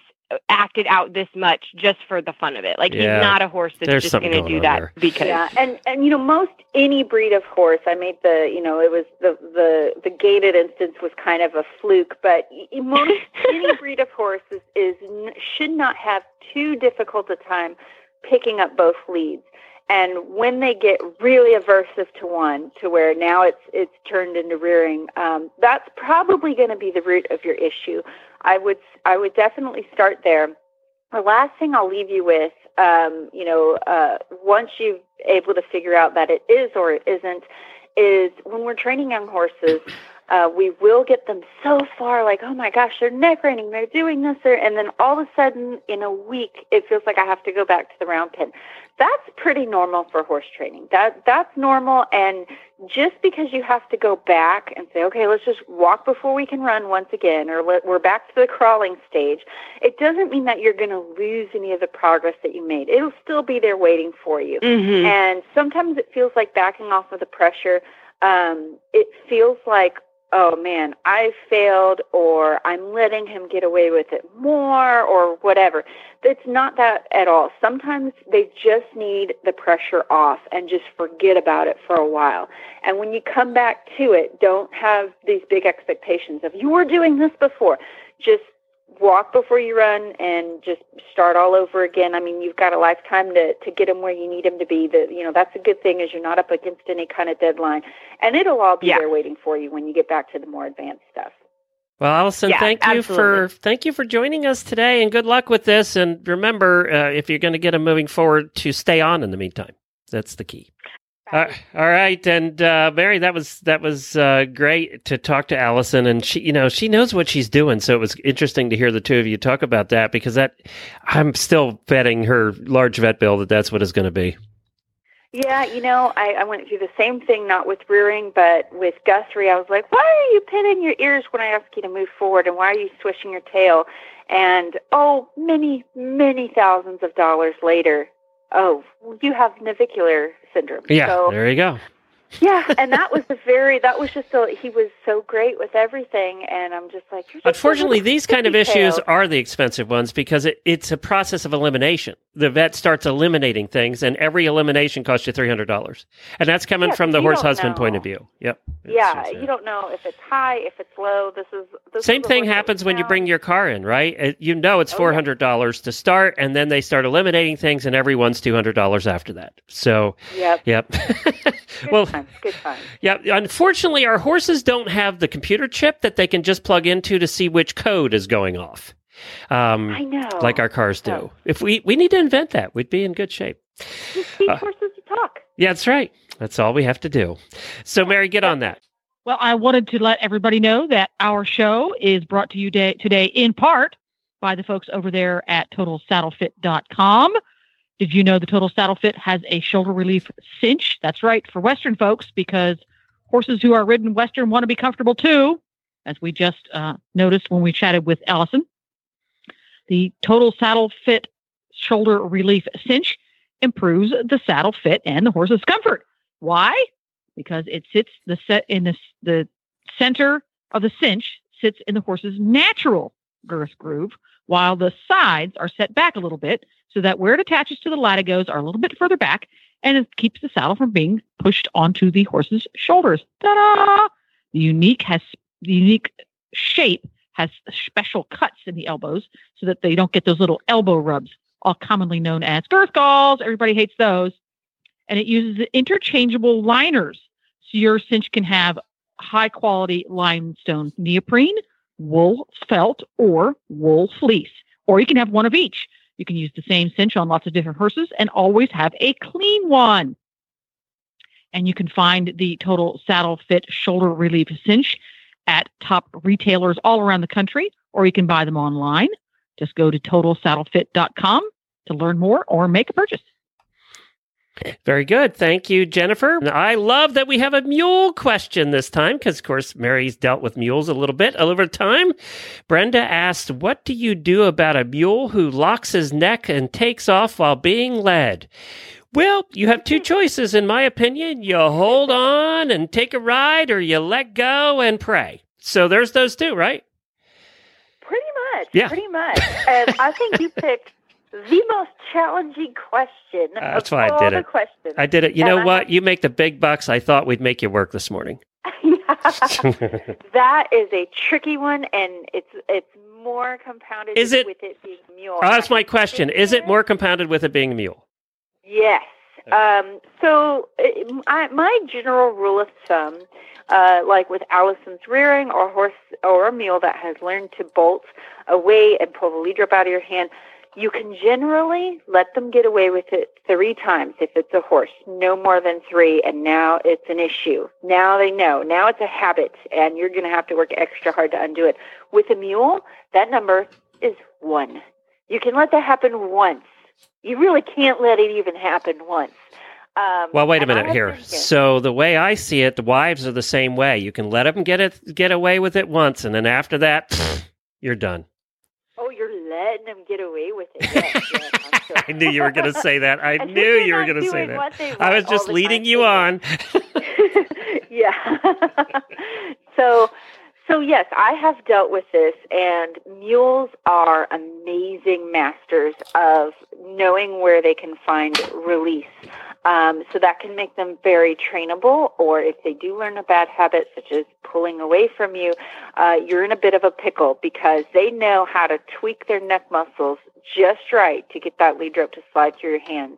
acted out this much just for the fun of it. Like Yeah. he's not a horse that's There's just going to going do that there. because Yeah, and and you know most any breed of horse. I made the you know it was the the the gaited instance was kind of a fluke, but y- most any breed of horse is, is should not have too difficult a time picking up both leads. And when they get really aversive to one, to where now it's it's turned into rearing, um, that's probably going to be the root of your issue. I would I would definitely start there. The last thing I'll leave you with, um, you know, uh, once you've able to figure out that it is or it isn't, is when we're training young horses, uh, we will get them so far, like, oh my gosh, they're neck reining, they're doing this, they're, and then all of a sudden, in a week, it feels like I have to go back to the round pen. That's pretty normal for horse training. That that's normal, and just because you have to go back and say, okay, let's just walk before we can run once again, or let, we're back to the crawling stage, it doesn't mean that you're going to lose any of the progress that you made. It'll still be there waiting for you. Mhm. And sometimes it feels like backing off of the pressure. Um, it feels like, oh man, I failed, or I'm letting him get away with it more, or whatever. It's not that at all. Sometimes they just need the pressure off and just forget about it for a while. And when you come back to it, don't have these big expectations of you were doing this before. Just walk before you run and just start all over again. I mean, you've got a lifetime to to get them where you need them to be. That you know, that's a good thing is you're not up against any kind of deadline, and it'll all be Yeah. there waiting for you when you get back to the more advanced stuff. Well, Allison, Yeah, thank you absolutely. for thank you for joining us today, and good luck with this. And remember, uh, if you're going to get them moving forward, to stay on in the meantime. That's the key. Uh, all right, and uh, Mary, that was that was uh, great to talk to Allison, and she, you know, she knows what she's doing. So it was interesting to hear the two of you talk about that because that I'm still betting her large vet bill that that's what it's going to be. Yeah, you know, I, I went through the same thing, not with rearing, but with Guthrie. I was like, why are you pinning your ears when I ask you to move forward, and why are you swishing your tail? And oh, many, many thousands of dollars later, oh, you have navicular syndrome. Yeah, So, there you go. Yeah, and that was the very, that was just a, he was so great with everything, and I'm just like, just Unfortunately, these kind of issues are the expensive ones because it, it's a process of elimination. The vet starts eliminating things, and every elimination costs you three hundred dollars, and that's coming Yeah, from the horse husband point of view. Yep. Yeah, you don't know if it's high, if it's low. This is this Same is thing happens when you bring your car in, right? It, you know it's Oh, four hundred dollars to start, and then they start eliminating things, and everyone's two hundred dollars after that. So, Yep. yep. Well, good times. yeah. Unfortunately, our horses don't have the computer chip that they can just plug into to see which code is going off. Um, I know. like our cars do. Oh. If we we need to invent that, we'd be in good shape. Just teach Uh, horses to talk. Yeah, that's right. That's all we have to do. So, Mary, get on that. Well, I wanted to let everybody know that our show is brought to you day, today in part by the folks over there at TotalSaddleFit.com. Did you know the Total Saddle Fit has a shoulder relief cinch? That's right, for Western folks, because horses who are ridden Western want to be comfortable too, as we just uh, noticed when we chatted with Allison. The Total Saddle Fit shoulder relief cinch improves the saddle fit and the horse's comfort. Why? Because it sits the set in the the center of the cinch sits in the horse's natural girth groove, while the sides are set back a little bit so that where it attaches to the latigos are a little bit further back, and it keeps the saddle from being pushed onto the horse's shoulders. Ta-da! The unique has the unique shape has special cuts in the elbows so that they don't get those little elbow rubs, all commonly known as girth galls. Everybody hates those. And it uses interchangeable liners so your cinch can have high quality limestone neoprene, wool felt, or wool fleece. Or you can have one of each. You can use the same cinch on lots of different horses and always have a clean one. And you can find the total saddle fit shoulder relief cinch at top retailers all around the country, or you can buy them online. Just go to totalsaddlefit.com to learn more or make a purchase. Very good. Thank you, Jennifer. I love that we have a mule question this time because, of course, Mary's dealt with mules a little bit over time. Brenda asked, What do you do about a mule who locks his neck and takes off while being led? Well, you have two choices, in my opinion. You hold on and take a ride, or you let go and pray. So there's those two, right? Pretty much. Yeah. Pretty much. And I think you picked the most challenging question. That's of why I did it. Questions. I did it. You And know I what? have- You make the big bucks. I thought we'd make you work this morning. that is a tricky one, and it's it's more compounded Is it- with it being a mule. Oh, that's my question. Is it more compounded with it being a mule? Yes. Um, so uh, I, my general rule of thumb, uh, like with Allison's rearing or horse or a mule that has learned to bolt away and pull the lead rope out of your hand, you can generally let them get away with it three times if it's a horse, no more than three, and now it's an issue. Now they know. Now it's a habit, and you're going to have to work extra hard to undo it. With a mule, that number is one. You can let that happen once. You really can't let it even happen once. Um, Well, wait a minute here. So the way I see it, the wives are the same way. You can let them get it, get away with it once, and then after that, you're done. Letting them get away with it. Yes, yes, sure. I knew you were going to say that. I And knew you were going to say that. I was just leading you on. yeah. so, so yes, I have dealt with this, and mules are amazing masters of knowing where they can find release. Um, so that can make them very trainable, or if they do learn a bad habit, such as pulling away from you, uh, you're in a bit of a pickle because they know how to tweak their neck muscles just right to get that lead rope to slide through your hands.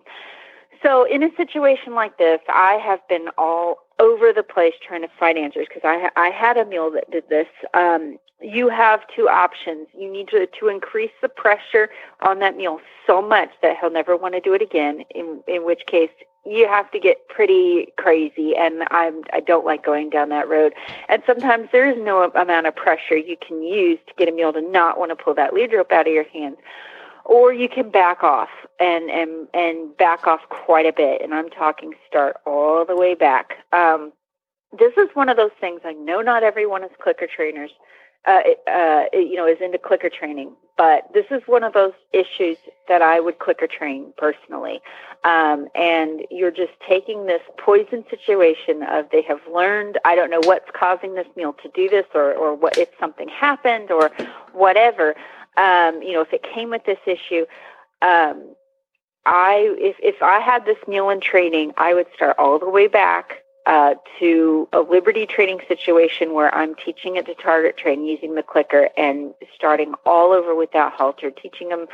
So, in a situation like this, I have been all over the place trying to find answers because I, I had a mule that did this. Um, you have two options. You need to, to increase the pressure on that mule so much that he'll never want to do it again, in, in which case you have to get pretty crazy and I'm I don't like going down that road. And sometimes there is no amount of pressure you can use to get a mule to not want to pull that lead rope out of your hands or you can back off and and and back off quite a bit and i'm talking start all the way back. Um, this is one of those things i know not everyone is clicker trainers uh, uh, you know is into clicker training but this is one of those issues that i would clicker train personally. Um, and you're just taking this poison situation of they have learned i don't know what's causing this meal to do this or or what if something happened or whatever um, you know, if it came with this issue, um, I if if I had this mule in training, I would start all the way back uh, to a liberty training situation where I'm teaching it to target train using the clicker and starting all over with that halter, teaching them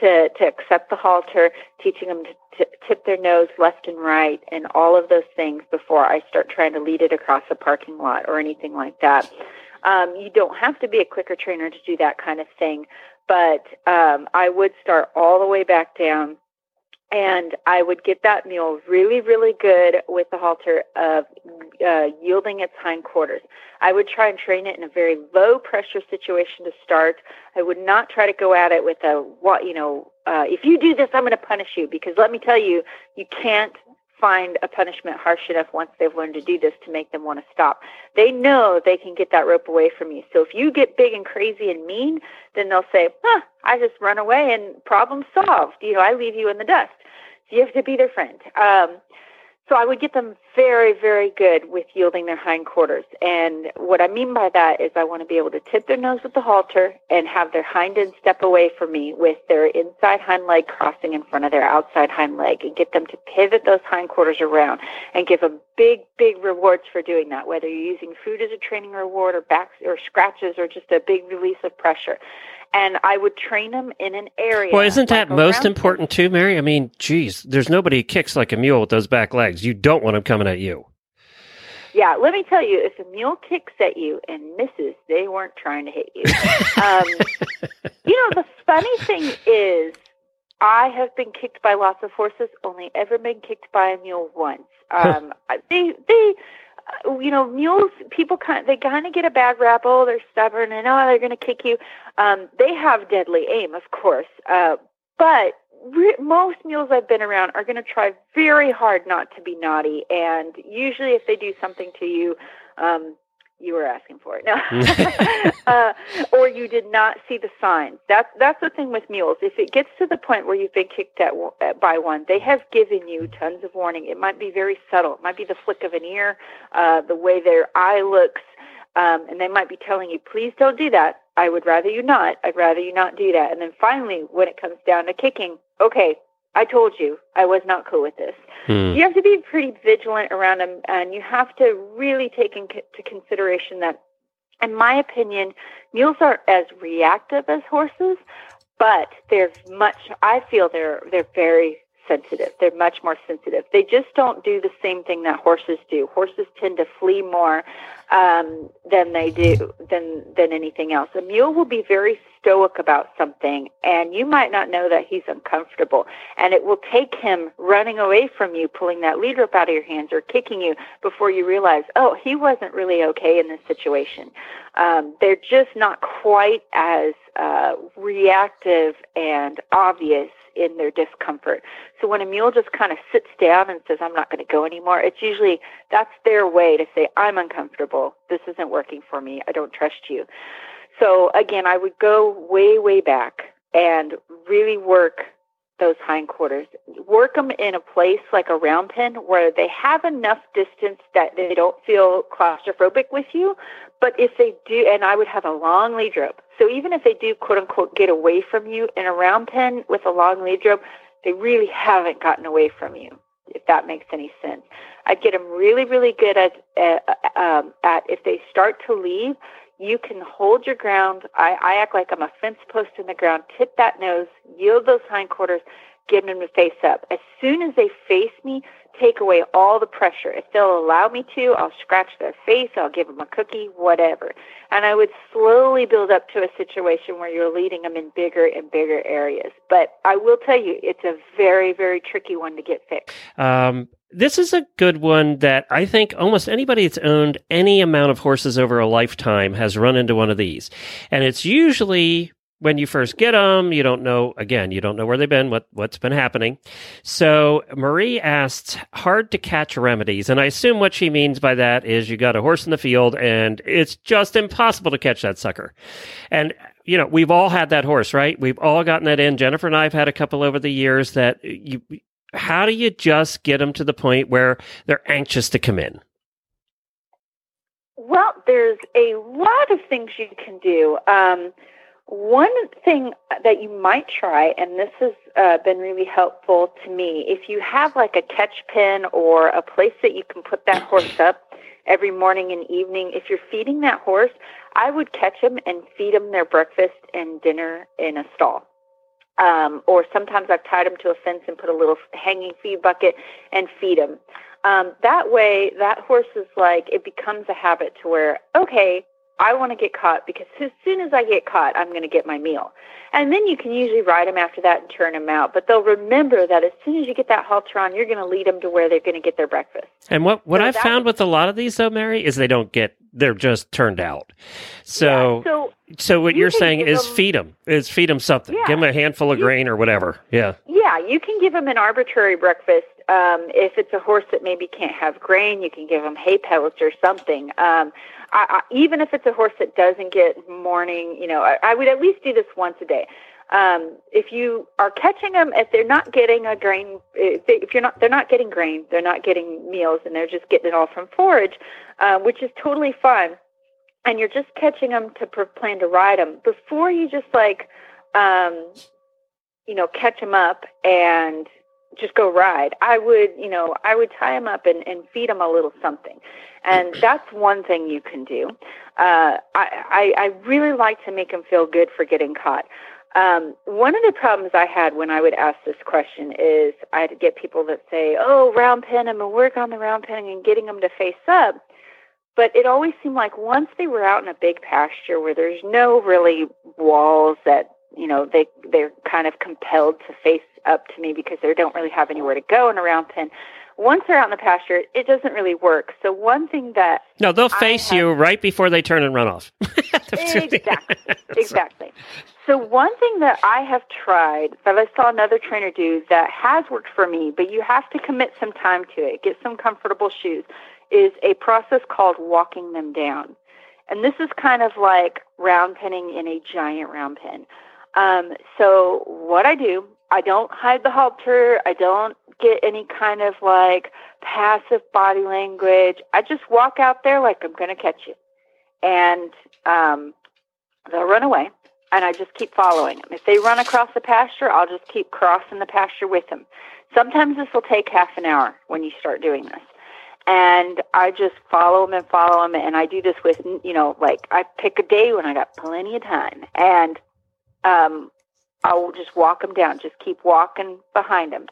to to accept the halter, teaching them to, to tip their nose left and right, and all of those things before I start trying to lead it across a parking lot or anything like that. Um, you don't have to be a clicker trainer to do that kind of thing, but um, I would start all the way back down, and I would get that mule really, really good with the halter of uh, yielding its hindquarters. I would try and train it in a very low pressure situation to start. I would not try to go at it with a what you know. Uh, if you do this, I'm going to punish you because let me tell you, you can't find a punishment harsh enough once they've learned to do this to make them want to stop. They know they can get that rope away from you. So if you get big and crazy and mean, then they'll say, huh, I just run away and problem solved. You know, I leave you in the dust. So you have to be their friend. Um, so I would get them very, very good with yielding their hindquarters. And what I mean by that is I want to be able to tip their nose with the halter and have their hind end step away from me with their inside hind leg crossing in front of their outside hind leg and get them to pivot those hindquarters around and give them big, big rewards for doing that, whether you're using food as a training reward or backs or scratches or just a big release of pressure and I would train them in an area. Well, isn't that like most important too, Mary? I mean, geez, there's nobody who kicks like a mule with those back legs. You don't want them coming at you. Yeah, let me tell you, if a mule kicks at you and misses, they weren't trying to hit you. um, you know, the funny thing is, I have been kicked by lots of horses, only ever been kicked by a mule once. Um, they, they, uh, you know, mules. People kind, they kind of get a bad rap. Oh, they're stubborn, and oh, they're going to kick you. Um, they have deadly aim, of course, uh, but re- most mules I've been around are going to try very hard not to be naughty, and usually, if they do something to you, um, you were asking for it, no, uh, or you did not see the signs. That's that's the thing with mules. If it gets to the point where you've been kicked at, at by one, they have given you tons of warning. It might be very subtle. It might be the flick of an ear, uh, the way their eye looks. Um, and they might be telling you, please don't do that. I would rather you not. I'd rather you not do that. And then finally, when it comes down to kicking, okay, I told you I was not cool with this. Hmm. You have to be pretty vigilant around them, and you have to really take into consideration that, in my opinion, mules are as reactive as horses, but they're much. I feel they're they're very sensitive. They're much more sensitive. They just don't do the same thing that horses do. Horses tend to flee more um, than they do than than anything else. A mule will be very stoic about something, and you might not know that he's uncomfortable, and it will take him running away from you, pulling that lead rope out of your hands, or kicking you before you realize, oh, he wasn't really okay in this situation. Um, they're just not quite as uh, reactive and obvious in their discomfort. So when a mule just kind of sits down and says, I'm not going to go anymore, it's usually that's their way to say, I'm uncomfortable. This isn't working for me. I don't trust you. So again, I would go way, way back and really work those hindquarters. Work them in a place like a round pen where they have enough distance that they don't feel claustrophobic with you. But if they do, and I would have a long lead rope. So even if they do quote unquote get away from you in a round pen with a long lead rope, they really haven't gotten away from you. If that makes any sense, I'd get them really, really good at uh, um, at if they start to leave, you can hold your ground. I, I act like I'm a fence post in the ground. Tip that nose, yield those hindquarters, get them to face up. As soon as they face me, take away all the pressure. If they'll allow me to, I'll scratch their face, I'll give them a cookie, whatever. And I would slowly build up to a situation where you're leading them in bigger and bigger areas. But I will tell you, it's a very, very tricky one to get fixed. Um, this is a good one that I think almost anybody that's owned any amount of horses over a lifetime has run into one of these. And it's usually when you first get them, you don't know, again, you don't know where they've been, what, what's been happening. So Marie asked hard to catch remedies. And I assume what she means by that is you got a horse in the field and it's just impossible to catch that sucker. And you know, we've all had that horse, right? We've all gotten that in. Jennifer and I have had a couple over the years that you, how do you just get them to the point where they're anxious to come in? Well, there's a lot of things you can do. Um, one thing that you might try, and this has uh, been really helpful to me, if you have like a catch pen or a place that you can put that horse up every morning and evening, if you're feeding that horse, I would catch them and feed them their breakfast and dinner in a stall. Um, or sometimes I've tied them to a fence and put a little hanging feed bucket and feed them. Um, that way, that horse is like, it becomes a habit to where, okay, I want to get caught because as soon as I get caught, I'm going to get my meal. And then you can usually ride them after that and turn them out. But they'll remember that as soon as you get that halter on, you're going to lead them to where they're going to get their breakfast. And what, what So I've found with a lot of these, though, Mary, is they don't get, they're just turned out. So, Yeah, so so what you you're saying is them- feed them, is feed them something. Yeah. Give them a handful of You- grain or whatever. Yeah. Yeah, you can give them an arbitrary breakfast. Um, if it's a horse that maybe can't have grain, you can give them hay pellets or something. Um, I, I, even if it's a horse that doesn't get morning, you know, I, I would at least do this once a day. Um, if you are catching them, if they're not getting a grain, if, they, if you're not, they're not getting grain, they're not getting meals, and they're just getting it all from forage, uh, which is totally fine. And you're just catching them to plan to ride them before you just like, um, you know, catch them up and just go ride. I would, you know, I would tie them up and, and feed them a little something. And that's one thing you can do. Uh, I, I, I really like to make them feel good for getting caught. Um, one of the problems I had when I would ask this question is I'd get people that say, oh, round pen, I'm to work on the round pen and getting them to face up. But it always seemed like once they were out in a big pasture where there's no really walls that you know they they're kind of compelled to face up to me because they don't really have anywhere to go in a round pen once they're out in the pasture it doesn't really work. So one thing that no they'll face have, you right before they turn and run off. Exactly exactly. So one thing that i have tried that i saw another trainer do that has worked for me but you have to commit some time to it get some comfortable shoes is a process called walking them down. And this is kind of like round penning in a giant round pen um, so what I do, I don't hide the halter. I don't get any kind of like passive body language. I just walk out there like I'm going to catch you, and um, they'll run away. And I just keep following them. If they run across the pasture, I'll just keep crossing the pasture with them. Sometimes this will take half an hour when you start doing this and I just follow them and follow them. And I do this with, you know, like I pick a day when I got plenty of time, and um, I'll just walk them down. Just keep walking behind them.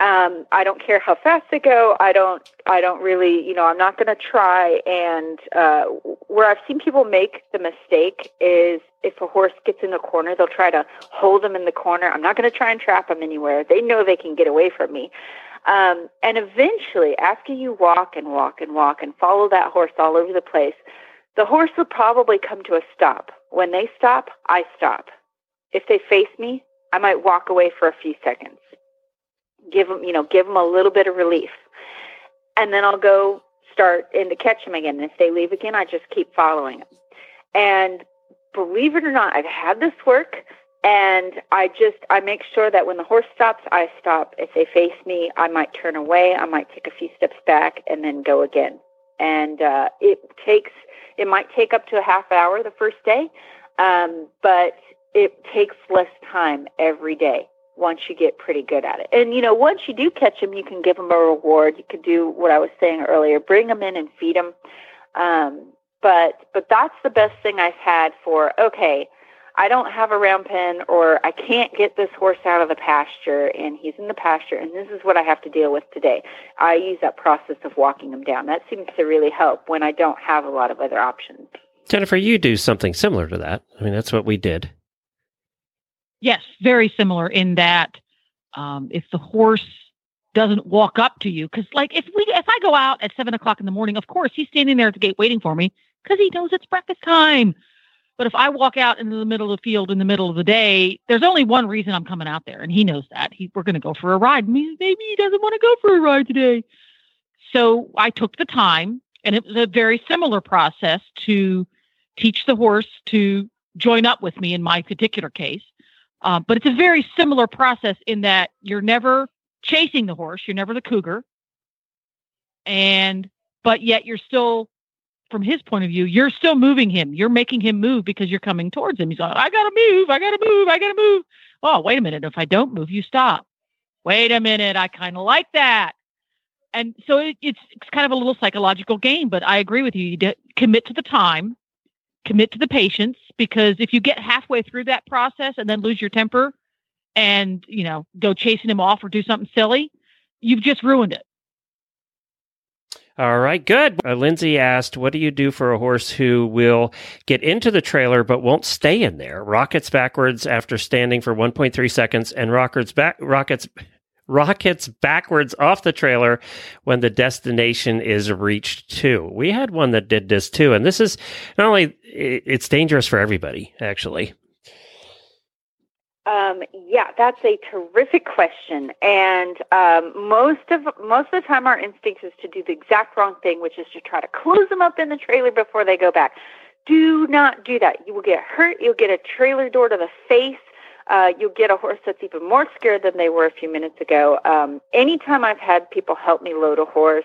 Um, I don't care how fast they go. I don't. I don't really. You know, I'm not going to try. And uh, where I've seen people make the mistake is if a horse gets in the corner, they'll try to hold them in the corner. I'm not going to try and trap them anywhere. They know they can get away from me. Um, and eventually, after you walk and walk and walk and follow that horse all over the place, the horse will probably come to a stop. When they stop, I stop if they face me, I might walk away for a few seconds. Give them, you know, give them a little bit of relief. And then I'll go start in to catch them again. And if they leave again, I just keep following them. And believe it or not, I've had this work and I just I make sure that when the horse stops, I stop. If they face me, I might turn away. I might take a few steps back and then go again. And uh, it takes it might take up to a half hour the first day, um, but it takes less time every day once you get pretty good at it. And you know, once you do catch them, you can give them a reward. You could do what I was saying earlier: bring them in and feed them. Um, but but that's the best thing I've had for okay. I don't have a round pen, or I can't get this horse out of the pasture, and he's in the pasture, and this is what I have to deal with today. I use that process of walking him down. That seems to really help when I don't have a lot of other options. Jennifer, you do something similar to that. I mean, that's what we did. Yes, very similar in that um, if the horse doesn't walk up to you, because like if we if I go out at seven o'clock in the morning, of course he's standing there at the gate waiting for me because he knows it's breakfast time. But if I walk out into the middle of the field in the middle of the day, there's only one reason I'm coming out there, and he knows that. He, we're going to go for a ride. Maybe he doesn't want to go for a ride today. So I took the time, and it was a very similar process to teach the horse to join up with me in my particular case. Uh, but it's a very similar process in that you're never chasing the horse, you're never the cougar, and but yet you're still, from his point of view, you're still moving him. You're making him move because you're coming towards him. He's like, I gotta move, I gotta move, I gotta move. Oh, wait a minute. If I don't move, you stop. Wait a minute. I kind of like that. And so it, it's, it's kind of a little psychological game, but I agree with you. You commit to the time commit to the patience because if you get halfway through that process and then lose your temper and you know go chasing him off or do something silly you've just ruined it all right, good. Uh, Lindsay asked, What do you do for a horse who will get into the trailer but won't stay in there? Rockets backwards after standing for 1.3 seconds and rockets back, rockets rockets backwards off the trailer when the destination is reached too. We had one that did this too, and this is not only it's dangerous for everybody actually. Um, yeah, that's a terrific question, and um, most of most of the time, our instinct is to do the exact wrong thing, which is to try to close them up in the trailer before they go back. Do not do that. You will get hurt. You'll get a trailer door to the face uh, you'll get a horse that's even more scared than they were a few minutes ago. Um, anytime I've had people help me load a horse,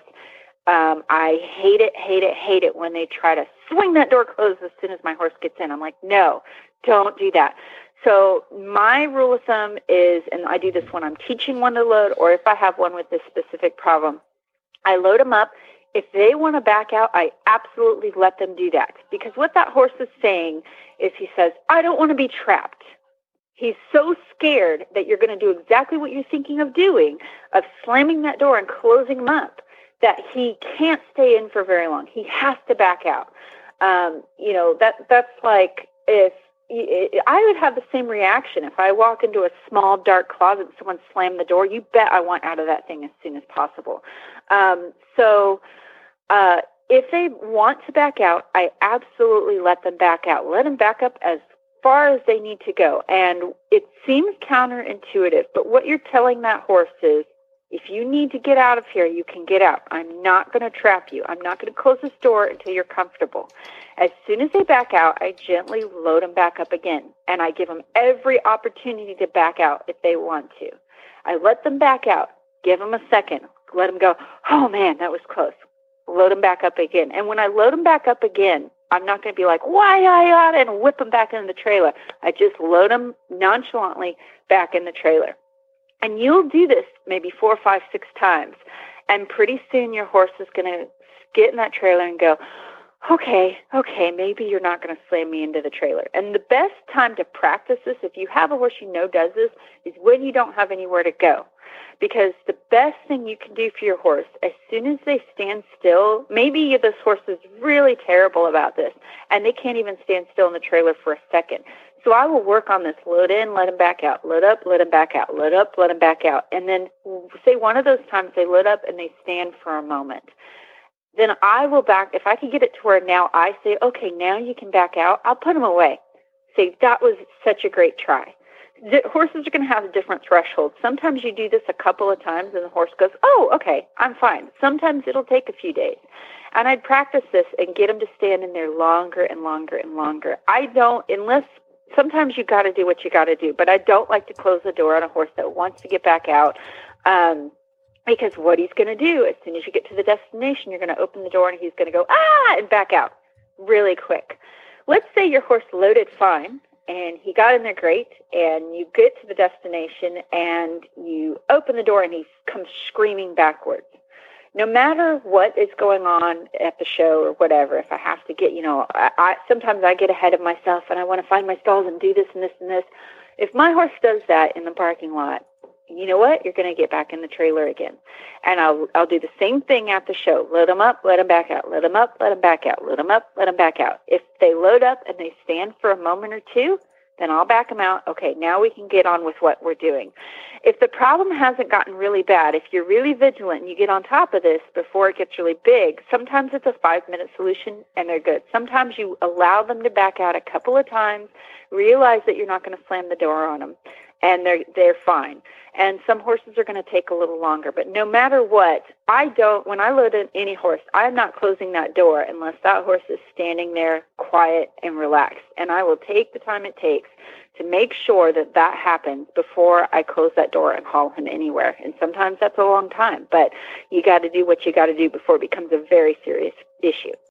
um, I hate it, hate it, hate it when they try to swing that door closed as soon as my horse gets in. I'm like, no, don't do that. So my rule of thumb is, and I do this when I'm teaching one to load, or if I have one with this specific problem, I load them up. If they want to back out, I absolutely let them do that. Because what that horse is saying is he says, I don't want to be trapped. He's so scared that you're going to do exactly what you're thinking of doing, of slamming that door and closing him up, that he can't stay in for very long. He has to back out. Um, you know, that that's like if I would have the same reaction if I walk into a small dark closet and someone slammed the door. You bet I want out of that thing as soon as possible. Um, so uh, if they want to back out, I absolutely let them back out. Let them back up as far as they need to go. And it seems counterintuitive, but what you're telling that horse is if you need to get out of here, you can get out. I'm not going to trap you. I'm not going to close this door until you're comfortable. As soon as they back out, I gently load them back up again, and I give them every opportunity to back out if they want to. I let them back out, give them a second, let them go, oh man, that was close. Load them back up again. And when I load them back up again, I'm not going to be like, why I ought and whip them back in the trailer. I just load them nonchalantly back in the trailer. And you'll do this maybe four, five, six times. And pretty soon your horse is going to get in that trailer and go, okay, okay, maybe you're not going to slam me into the trailer. And the best time to practice this, if you have a horse you know does this, is when you don't have anywhere to go. Because the best thing you can do for your horse, as soon as they stand still, maybe this horse is really terrible about this, and they can't even stand still in the trailer for a second. So I will work on this load in, let them back out, load up, let them back out, load up, let them back out. And then say one of those times they load up and they stand for a moment. Then I will back, if I can get it to where now I say, okay, now you can back out, I'll put them away. Say, that was such a great try. Horses are going to have different thresholds. Sometimes you do this a couple of times and the horse goes, oh, okay, I'm fine. Sometimes it'll take a few days. And I'd practice this and get them to stand in there longer and longer and longer. I don't, unless sometimes you got to do what you got to do. But I don't like to close the door on a horse that wants to get back out. Um, because what he's going to do as soon as you get to the destination, you're going to open the door and he's going to go ah and back out really quick. Let's say your horse loaded fine and he got in there great, and you get to the destination and you open the door and he comes screaming backwards no matter what is going on at the show or whatever, if I have to get, you know, I, I sometimes I get ahead of myself and I want to find my stalls and do this and this and this. If my horse does that in the parking lot, you know what? You're going to get back in the trailer again, and I'll I'll do the same thing at the show. Load them up, let them back out. Load them up, let them back out. Load them up, let them back out. If they load up and they stand for a moment or two, then I'll back them out. Okay, now we can get on with what we're doing. If the problem hasn't gotten really bad, if you're really vigilant and you get on top of this before it gets really big, sometimes it's a five minute solution and they're good. Sometimes you allow them to back out a couple of times, realize that you're not going to slam the door on them, and they're they're fine. And some horses are going to take a little longer, but no matter what, I don't. When I load in any horse, I'm not closing that door unless that horse is standing there quiet and relaxed. And I will take the time it takes to make sure that that happens before I close that door and haul him anywhere. And sometimes that's a long time, but you got to do what you got to do before it becomes a very serious issue.